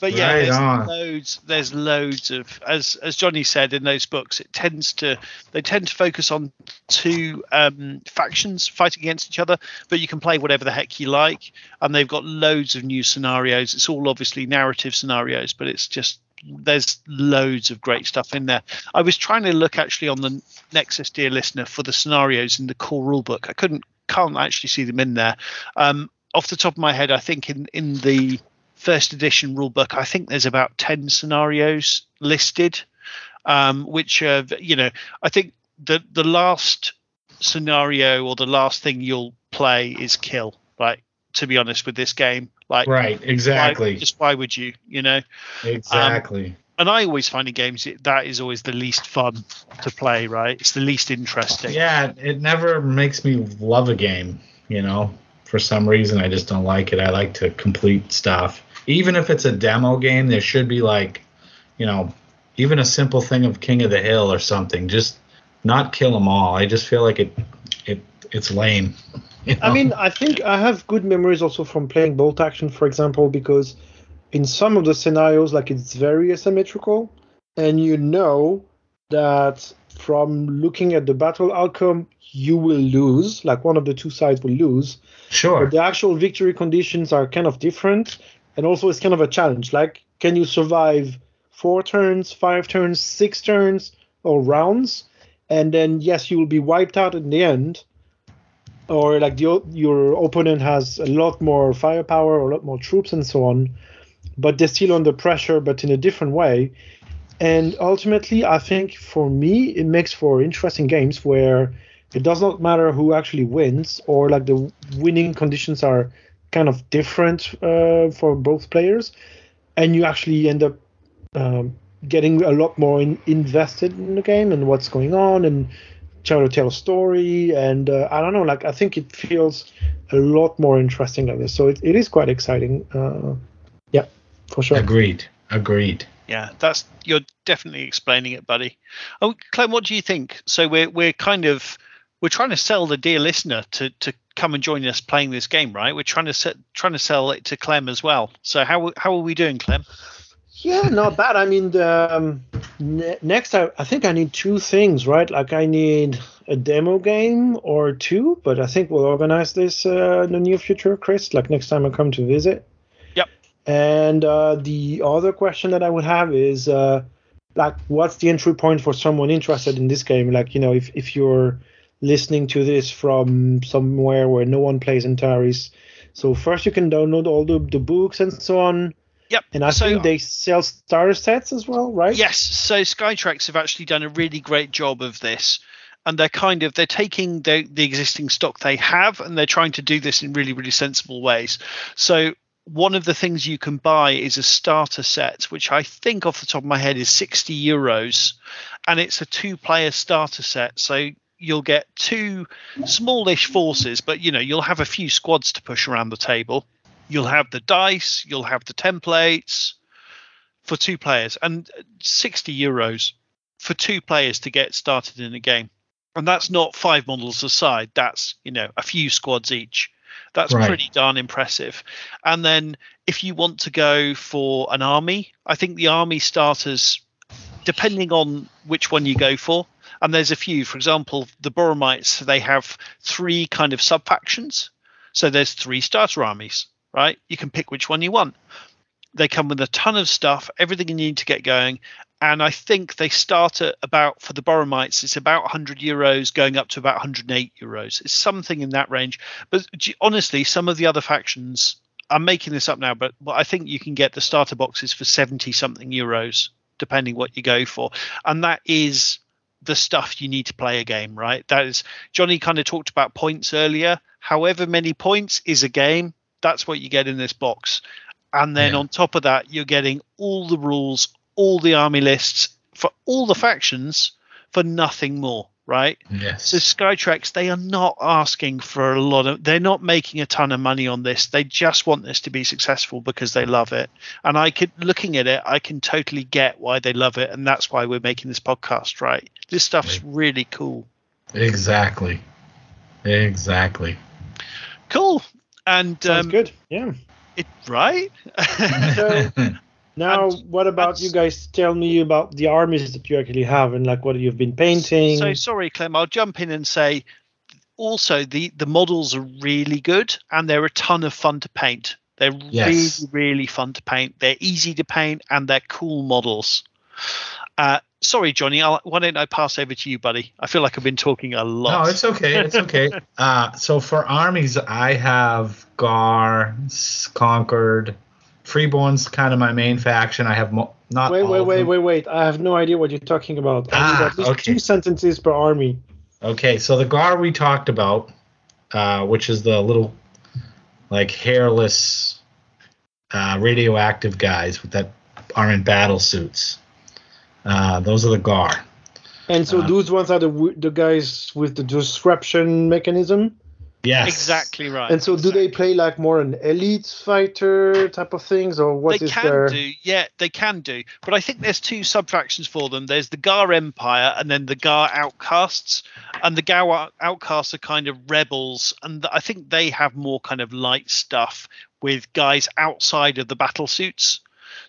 But yeah, right there's on. loads. There's loads of as as Johnny said in those books. It tends to they tend to focus on two um, factions fighting against each other, but you can play whatever the heck you like. And they've got loads of new scenarios. It's all obviously narrative scenarios, but it's just there's loads of great stuff in there. I was trying to look actually on the Nexus Dear Listener for the scenarios in the core rulebook. I couldn't can't actually see them in there. Um, off the top of my head, I think in in the first edition rulebook, I think there's about ten scenarios listed, um, which uh, you know I think the the last scenario or the last thing you'll play is kill. Right, to be honest with this game, like Right, why- exactly, just why would you? You know, exactly. and I always find in games that is always the least fun to play. Right, it's the least interesting. yeah, it never makes me love a game. You know, for some reason, I just don't like it. I like to complete stuff, even if it's a demo game. There should be like, you know, even a simple thing of King of the Hill or something. Just not kill them all. I just feel like it, it, it's lame. [LAUGHS] you I mean, I think I have good memories also from playing Bolt Action, for example, because in some of the scenarios, like it's very asymmetrical, and you know that from looking at the battle outcome, you will lose. Like one of the two sides will lose, sure. but the actual victory conditions are kind of different, and also it's kind of a challenge. Like, can you survive four turns, five turns, six turns, or rounds? And then yes, you will be wiped out in the end or like the, your opponent has a lot more firepower or a lot more troops and so on, but they're still under pressure, but in a different way. And ultimately, I think for me, it makes for interesting games where it does not matter who actually wins, or like the winning conditions are kind of different uh, for both players, and you actually end up um, getting a lot more in, invested in the game and what's going on and try to tell a story and uh, i don't know like i think it feels a lot more interesting like this so it, it is quite exciting uh, yeah for sure Agreed. Agreed. Yeah, that's you're definitely explaining it, buddy. Oh, Clem, what do you think? So we're we're kind of we're trying to sell the dear listener to to come and join us playing this game, right? We're trying to set, trying to sell it to Clem as well. So how how are we doing, Clem? yeah not bad i mean the, um, ne- next I, I think i need two things right like i need a demo game or two but i think we'll organize this uh, in the near future chris like next time i come to visit Yep. and uh, the other question that i would have is uh, like what's the entry point for someone interested in this game like you know if, if you're listening to this from somewhere where no one plays Antares so first you can download all the, the books and so on Yep. and I so, think they sell starter sets as well, right? Yes, so Skytrex have actually done a really great job of this. and they're kind of they're taking the the existing stock they have and they're trying to do this in really really sensible ways. So one of the things you can buy is a starter set, which I think off the top of my head is 60 euros, and it's a two-player starter set. So you'll get two smallish forces, but you know you'll have a few squads to push around the table. You'll have the dice, you'll have the templates for two players, and 60 euros for two players to get started in a game. And that's not five models aside. That's you know a few squads each. That's Right. pretty darn impressive. And then if you want to go for an army, I think the army starters, depending on which one you go for, and there's a few. For example, the Boromites, they have three kind of sub factions. So there's three starter armies, right? You can pick which one you want. They come with a ton of stuff, everything you need to get going. And I think they start at about for the Boromites, it's about 100 euros, going up to about 108 euros. It's something in that range. But honestly, some of the other factions, I'm making this up now, but, but I think you can get the starter boxes for 70 something euros, depending what you go for. And that is the stuff you need to play a game, right? That is Johnny kind of talked about points earlier. However many points is a game, that's what you get in this box. And then Yeah. on top of that, you're getting all the rules, all the army lists for all the factions for nothing more, right? Yes. So Skytrex, they are not asking for a lot of. They're not making a ton of money on this. They just want this to be successful because they love it. And I could, looking at it, I can totally get why they love it, and that's why we're making this podcast. Right? This stuff's really cool. exactly. Exactly. Cool. And Sounds um, good. Yeah. it right. [LAUGHS] So- [LAUGHS] Now, And- what about and- you guys? Tell me about the armies that you actually have and like what you've been painting. So sorry, Clem. I'll jump in and say also the the models are really good and they're a ton of fun to paint. They're Yes. really really fun to paint. They're easy to paint and they're cool models. Uh, sorry, Johnny. I'll, why don't I pass over to you, buddy? I feel like I've been talking a lot. No, it's okay. It's okay. [LAUGHS] uh, so for armies, I have Ghar, Concord, Freeborn's kind of my main faction. I have mo- not. wait, wait, wait, wait, wait. I have no idea what you're talking about. Ah, at least okay. two sentences per army. Okay, so the Ghar we talked about, uh, which is the little, like hairless, uh, radioactive guys with that are in battle suits. Uh, those are the Ghar. And so Uh, those ones are the the guys with the disruption mechanism. Yes. exactly right. And so do they play like more an elite fighter type of things, or what they is can their? do, yeah, they can do. But I think there's two sub factions for them. There's the Ghar Empire and then the Ghar Outcasts. And the Ghar Outcasts are kind of rebels, and I think they have more kind of light stuff with guys outside of the battle suits.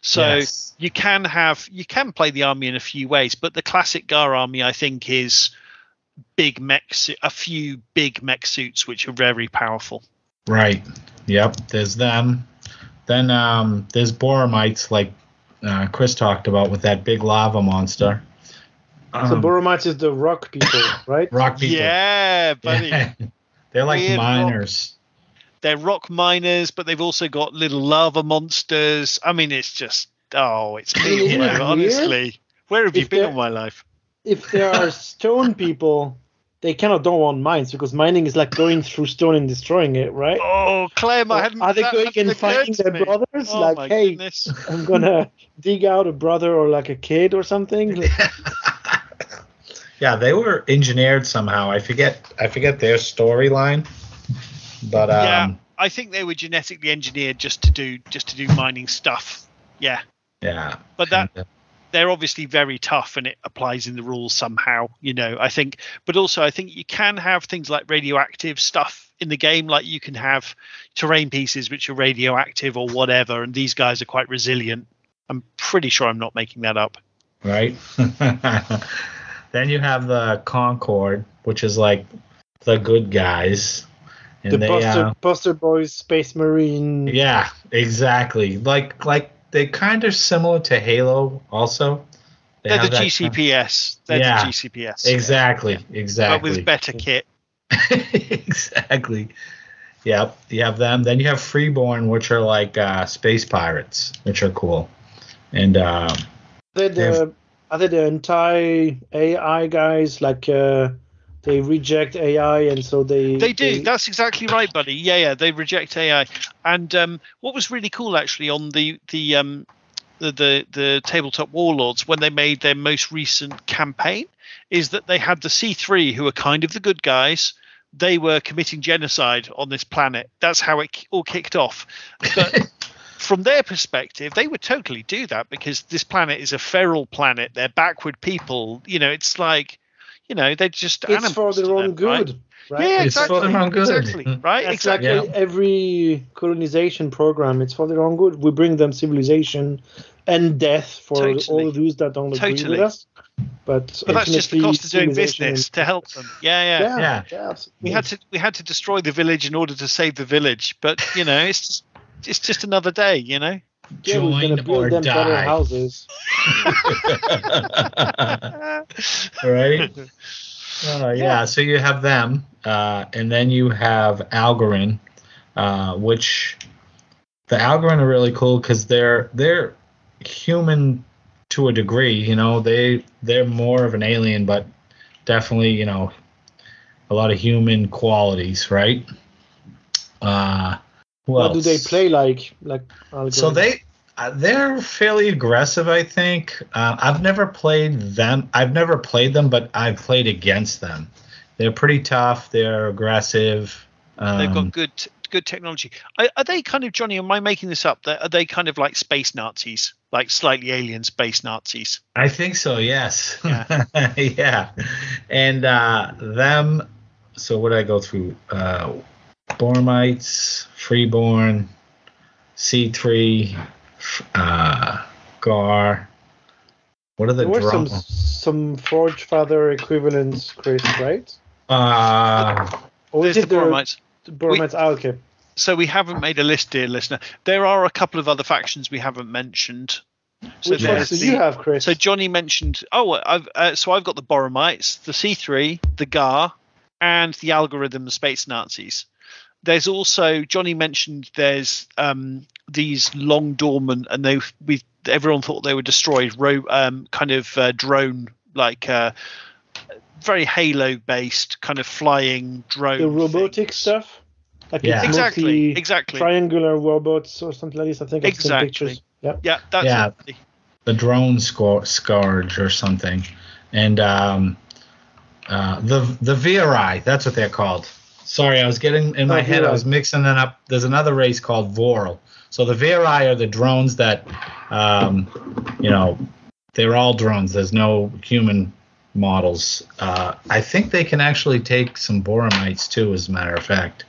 So Yes. you can have you can play the army in a few ways, but the classic Ghar army I think is big mech, su- a few big mech suits which are very powerful. Right. Yep. There's them. Then um, there's Boromites, like uh, Chris talked about, with that big lava monster. So Um, Boromites is the rock people, [LAUGHS] right? rock people. Yeah, buddy. [LAUGHS] They're like Weird rock. miners. they're rock miners, but they've also got little lava monsters. I mean, it's just oh, it's me, Isn't all it over, weird? honestly. Where have you If been all my life? If there are [LAUGHS] stone people, they cannot don't want mines because mining is like going through stone and destroying it, right? Oh, Clem, I hadn't. are they going hadn't and finding their me. brothers? Oh like, hey, goodness. I'm gonna [LAUGHS] dig out a brother or like a kid or something. [LAUGHS] yeah, they were engineered somehow. I forget. I forget their storyline. But um, yeah, I think they were genetically engineered just to do just to do mining stuff. Yeah, yeah. but that And, uh, they're obviously very tough and it applies in the rules somehow you know i think but also i think you can have things like radioactive stuff in the game like you can have terrain pieces which are radioactive or whatever and these guys are quite resilient i'm pretty sure i'm not making that up right? [LAUGHS] then you have the Concord, which is like the good guys. And the they, Buster, uh, Buster Boys Space Marine. yeah, exactly. Like like they kind of similar to Halo also. They they're have the that gcps they're Yeah, the gcps kind- exactly, but exactly. with better [LAUGHS] kit exactly. Yep, you have them. Then you have Freeborn, which are like uh, space pirates, which are cool. And um, Are they They've- the, are they the anti AI guys like uh, they reject AI, and so they They do. That's exactly right, buddy. Yeah, yeah. They reject AI. And um, what was really cool, actually, on the the um, the, the the tabletop warlords when they made their most recent campaign, is that they had the C3 who are kind of the good guys. They were committing genocide on this planet. That's how it all kicked off. But [LAUGHS] from their perspective, they would totally do that because this planet is a feral planet. They're backward people. You know, it's like, you know, they're just it's for animals to their own them, good, right? Yeah, It's for exactly. their own good. Exactly. Mm-hmm. Right. That's exactly. like every colonization program. It's for their own good. We bring them civilization and death for Totally. all those that don't agree Totally. with us. But, But that's just the cost of doing business to help them. Yeah, yeah. Yeah, Yeah. yeah, absolutely. We had to we had to destroy the village in order to save the village. But you know, it's just it's just another day. You know. Yeah, gonna Join build or them better die. houses. [LAUGHS] [LAUGHS] right? Uh, yeah. so you have them, uh, and then you have Algoryn, uh, which the Algoryn are really cool because they're they're human to a degree. You know, they they're more of an alien, but definitely you know a lot of human qualities, right? Uh, What do they play like? Like So they uh, they're fairly aggressive, I think. Uh, I've never played them. I've never played them, but I've played against them. They're pretty tough. They're aggressive. Um, They've got good good technology. Are, are they kind of Johnny? Am I making this up? Are they kind of like space Nazis, like slightly alien space Nazis? I think so. Yes. Yeah. [LAUGHS] yeah. And uh, them. So what did I go through? Uh, Boromites, Freeborn, C3, uh, Ghar. What are the there were some drama? some Forge Father equivalents, Chris, right? Uh, Or There's is the it the Boromites. the Boromites? Ah, okay. So we haven't made a list, dear listener. There are a couple of other factions we haven't mentioned. So Which ones do you have, Chris? So Johnny mentioned. Oh, I've uh, so I've got the Boromites, the C3, the Ghar, and the Algoryn, Space Nazis. There's also Johnny mentioned there's um, these long dormant, and they we everyone thought they were destroyed. Ro- um, kind of uh, drone like uh, very Halo based kind of flying drone. the robotic things. stuff. Like Yeah. Exactly. Exactly. triangular robots or something like this. I think I've seen Exactly. pictures. Yeah. Yeah, that's Yeah. it. the drone scour- scourge or something, and um, uh, the the Virai. That's what they're called. Sorry, I was getting in my Oh, head. I was mixing them up. There's another race called Vorl. So the Virai are the drones that, um, you know, they're all drones. There's no human models. Uh, I think they can actually take some Boromites too, as a matter of fact.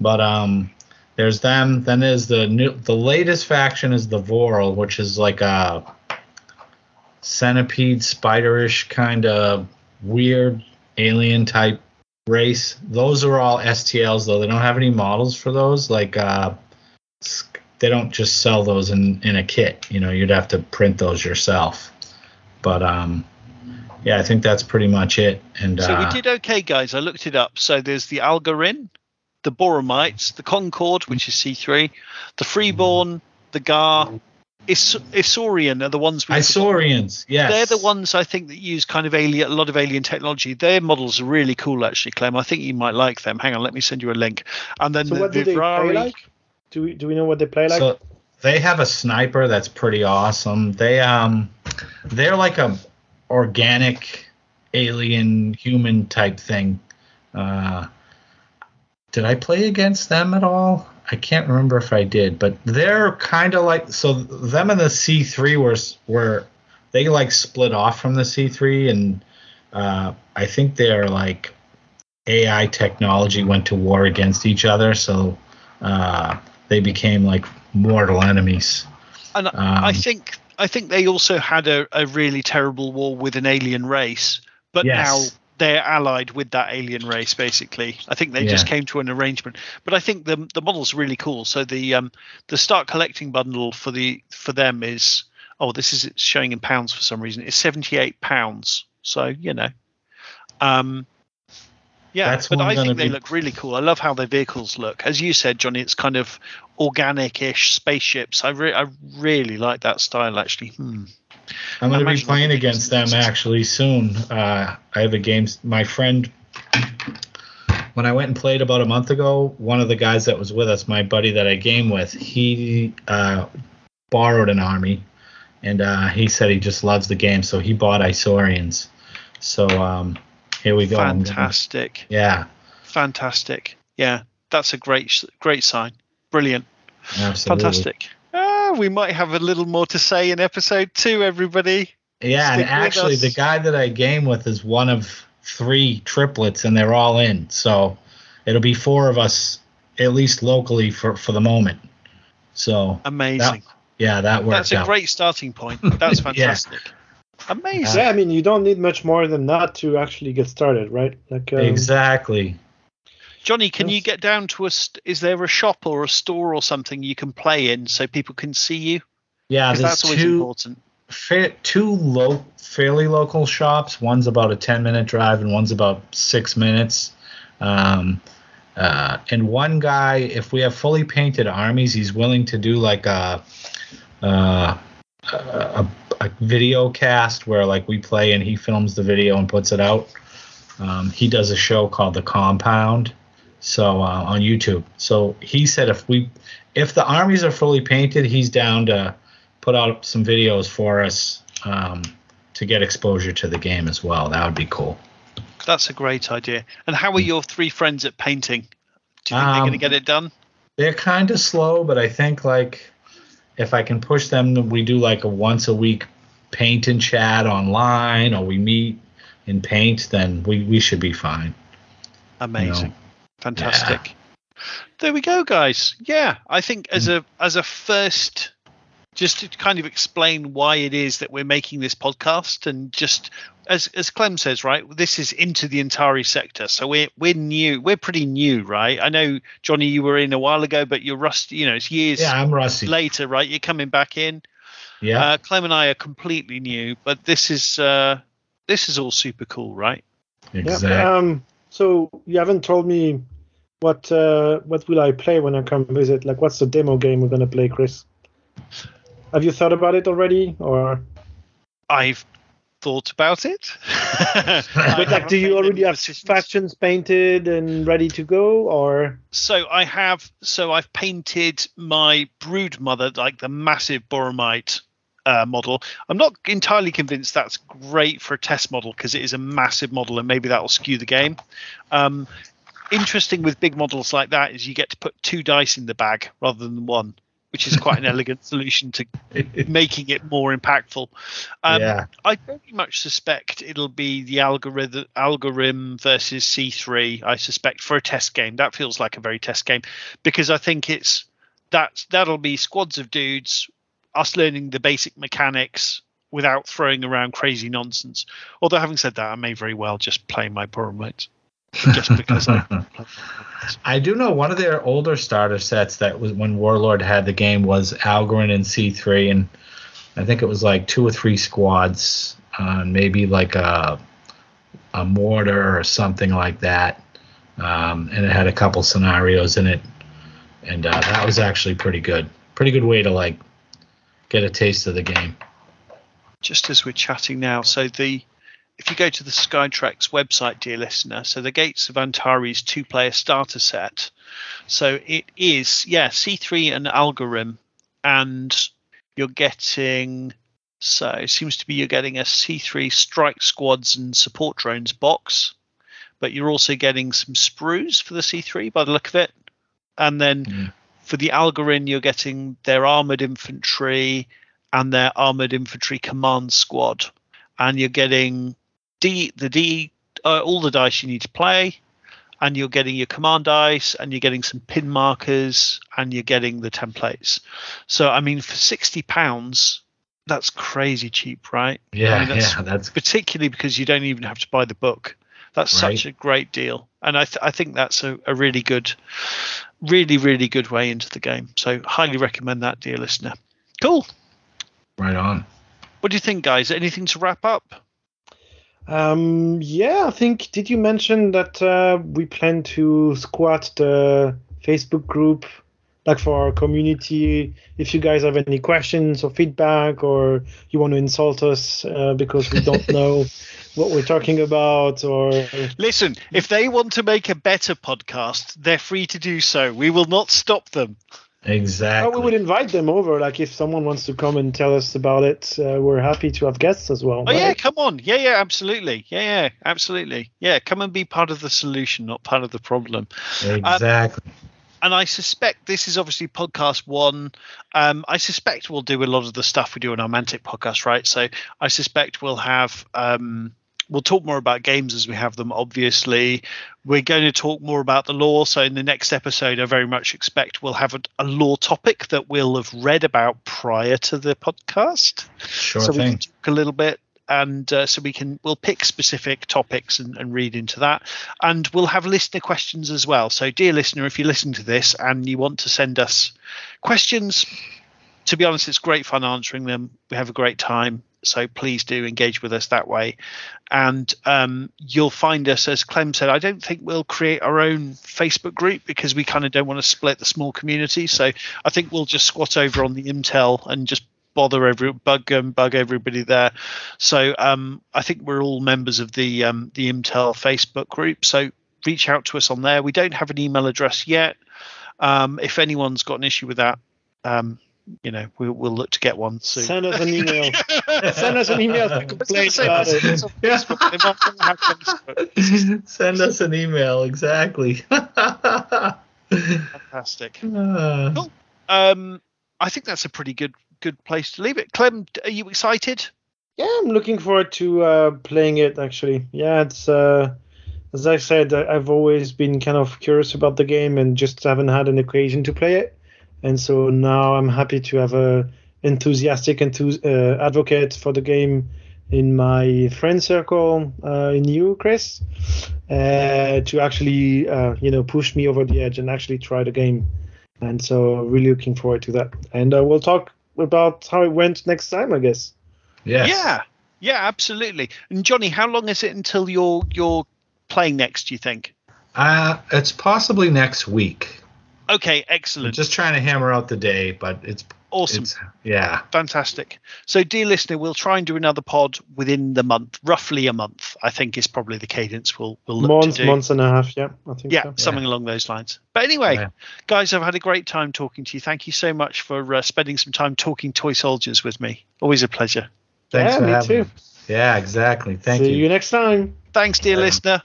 But um, there's them. Then there's the new. The latest faction is the Vorl, which is like a centipede, spiderish kind of weird alien type race. Those are all STLs though. They don't have any models for those. Like uh, they don't just sell those in in a kit. You know, you'd have to print those yourself. But um, yeah, I think that's pretty much it. And So uh, we did okay, guys. I looked it up. So there's the Algoryn, the Boromites, the Concord, which is C3, the Freeborn, the Ghar, Is- Isorian are the ones we. Isorians, yes. They're the ones I think that use kind of alien, a lot of alien technology. Their models are really cool, actually, Clem. I think you might like them. Hang on, let me send you a link. And then So the what do they play like? Do we do we know what they play like? so they have a sniper that's pretty awesome. They um they're like a organic alien human type thing. Uh did I play against them at all? I can't remember if I did, but they're kind of like so them and the C3 were were they like split off from the C3 and uh I think they're like AI technology went to war against each other, so uh they became like mortal enemies. And I Um, think I think they also had a, a really terrible war with an alien race, but Yes. now they're allied with that alien race. Basically, I think they just came to an arrangement. But I think the the model's really cool. So the um the start collecting bundle for the for them is oh this is showing in pounds for some reason. It's seventy eight pounds. So you know, um. Yeah, That's but I think they look really cool. I love how their vehicles look. As you said, Johnny, it's kind of organic-ish spaceships. I, re- I really like that style, actually. Hmm. I'm going to be playing against them actually soon. Uh, I have a game. My friend when I went and played about a month ago, one of the guys that was with us, my buddy that I game with, he uh, borrowed an army, and uh, he said he just loves the game, so he bought Isorians. So um, here we go. Fantastic. yeah, Fantastic. Yeah, that's a great great sign. Brilliant. absolutely. Fantastic. We might have a little more to say in episode two, everybody. Yeah, and Stick with actually, us. the guy that I game with is one of three triplets, and they're all in. So it'll be four of us, at least locally, for for the moment. So Amazing. yeah, that works. That's a out. great starting point. That's [LAUGHS] fantastic. Amazing. Yeah, I mean, you don't need much more than that to actually get started, right? Like, um, exactly. Johnny, can you get down to a? St- is there a shop or a store or something you can play in so people can see you? Yeah, that's always two important. fa- two low, fairly local shops. One's about a ten minute drive, and one's about six minutes. Um, uh, and one guy, if we have fully painted armies, he's willing to do like a, uh, a, a video cast where like we play and he films the video and puts it out. Um, he does a show called The Compound, so uh, on YouTube. So he said if we, if the armies are fully painted, he's down to put out some videos for us um, to get exposure to the game as well. That would be cool. That's a great idea. And how are your three friends at painting? Do you think they're Um, going to get it done? They're kind of slow, but I think like if I can push them, we do like a once a week paint and chat online, or we meet and paint, then we we should be fine. Amazing. Fantastic. There we go, guys. Yeah, I think as Hmm. a as a first just to kind of explain why it is that we're making this podcast and just as as Clem says, right, this is into the Antares sector. So we're we're new, we're pretty new, right? I know Johnny you were in a while ago, but you're rusty, you know, it's years Yeah, I'm rusty. later, right? You're coming back in. Yeah, Uh, Clem and I are completely new, but this is uh this is all super cool, right? yeah, exactly. Um, so you haven't told me what uh, what will I play when I come visit? Like, what's the demo game we're gonna play, Chris? Have you thought about it already, or I've thought about it. [LAUGHS] but like, do you already have factions? factions painted and ready to go, or So I have. So I've painted my brood mother, like the massive Boromite uh, model. I'm not entirely convinced that's great for a test model because it is a massive model, and maybe that will skew the game. Um, interesting with big models like that is you get to put two dice in the bag rather than one, which is quite an [LAUGHS] elegant solution to making it more impactful. Um, yeah, I very much suspect it'll be the Algoryn Algoryn versus C3. I suspect for a test game. That feels like a very test game because I think it's that that'll be squads of dudes, us learning the basic mechanics without throwing around crazy nonsense. Although having said that, I may very well just play my Boromite just because I. [LAUGHS] I do know one of their older starter sets that was when Warlord had the game was Algoryn and C3, and I think it was like two or three squads, uh, maybe like a a mortar or something like that, um, and it had a couple scenarios in it, and uh, that was actually pretty good. Pretty good way to like get a taste of the game. just as we're chatting now, so the if you go to the Skytrex website, dear listener, so the Gates of Antares two-player starter set, so it is yeah C3 and Algoryn, and you're getting so it seems to be you're getting a C3 strike squads and support drones box, but you're also getting some sprues for the C3 by the look of it, and then Mm. For the Algoryn you're getting their armored infantry and their armored infantry command squad, and you're getting D the D uh, all the dice you need to play, and you're getting your command dice, and you're getting some pin markers, and you're getting the templates. So I mean, for sixty pounds, that's crazy cheap, right? Yeah, I mean, that's yeah, that's particularly because you don't even have to buy the book. That's such a great deal, and I th- I think that's a, a really good, really really good way into the game. So highly recommend that, dear listener. Cool. right on. What do you think, guys? Anything to wrap up? Um, yeah, I think. Did you mention that uh, we plan to squat the Facebook group like for our community, if you guys have any questions or feedback, or you want to insult us uh, because we don't [LAUGHS] know what we're talking about, or Listen, if they want to make a better podcast, they're free to do so. We will not stop them. Exactly. Oh, we would invite them over. Like if someone wants to come and tell us about it, uh, we're happy to have guests as well. Oh yeah, come on. Yeah, yeah, absolutely. Yeah, yeah, absolutely. Yeah, come and be part of the solution, not part of the problem. exactly. And I suspect this is obviously podcast one. Um, I suspect we'll do a lot of the stuff we do on our Mantic podcast, right? So I suspect we'll have um, we'll talk more about games as we have them. Obviously, we're going to talk more about the lore. So in the next episode, I very much expect we'll have a, a lore topic that we'll have read about prior to the podcast. Sure so we can talk a little bit and uh, so we can we'll pick specific topics and, and read into that. And we'll have listener questions as well. So dear listener if you listen to this and you want to send us questions to be honest it's great fun answering them. We have a great time. So please do engage with us that way. And um, you'll find us as clem said i don't think we'll create our own facebook group because we kind of don't want to split the small community. So i think we'll just squat over on the intel and just bother every bug um, bug everybody there. So um, I think we're all members of the um, the Intel Facebook group. So reach out to us on there. We don't have an email address yet. Um, if anyone's got an issue with that, um, you know, we, we'll look to get one soon. Send us an [LAUGHS] email. Send us an [LAUGHS] email to complain about it. it's on Facebook. They might not have Facebook. [LAUGHS] Send us an email. Exactly. Fantastic. Uh, Cool. Um, I think that's a pretty good good place to leave it. Clem, are you excited? Yeah, I'm looking forward to uh, playing it. Actually, yeah, it's uh, as I said, I've always been kind of curious about the game and just haven't had an occasion to play it. And so now I'm happy to have a enthusiastic enthus- uh, advocate for the game in my friend circle, uh, in you, Chris, uh, to actually uh, you know push me over the edge and actually try the game. And so really looking forward to that. And uh, we'll talk about how it went next time, I guess. yes. Yeah, yeah, absolutely. And Johnny, how long is it until you're you're playing next? Do you think? Uh, it's possibly next week. Okay, I'm excellent, just trying to hammer out the day, but it's awesome, it's yeah. fantastic. So, dear listener, we'll try and do another pod within the month, roughly a month. I think is probably the cadence we'll we'll look month, to do. months and a half. Yeah, I think yeah, so. something along those lines. But anyway, Yeah. guys, I've had a great time talking to you. Thank you so much for uh, spending some time talking toy soldiers with me. Always a pleasure. Thanks Yeah, for me having too. me. Yeah, exactly. Thank See you. you next time. Thanks, dear Yeah. listener.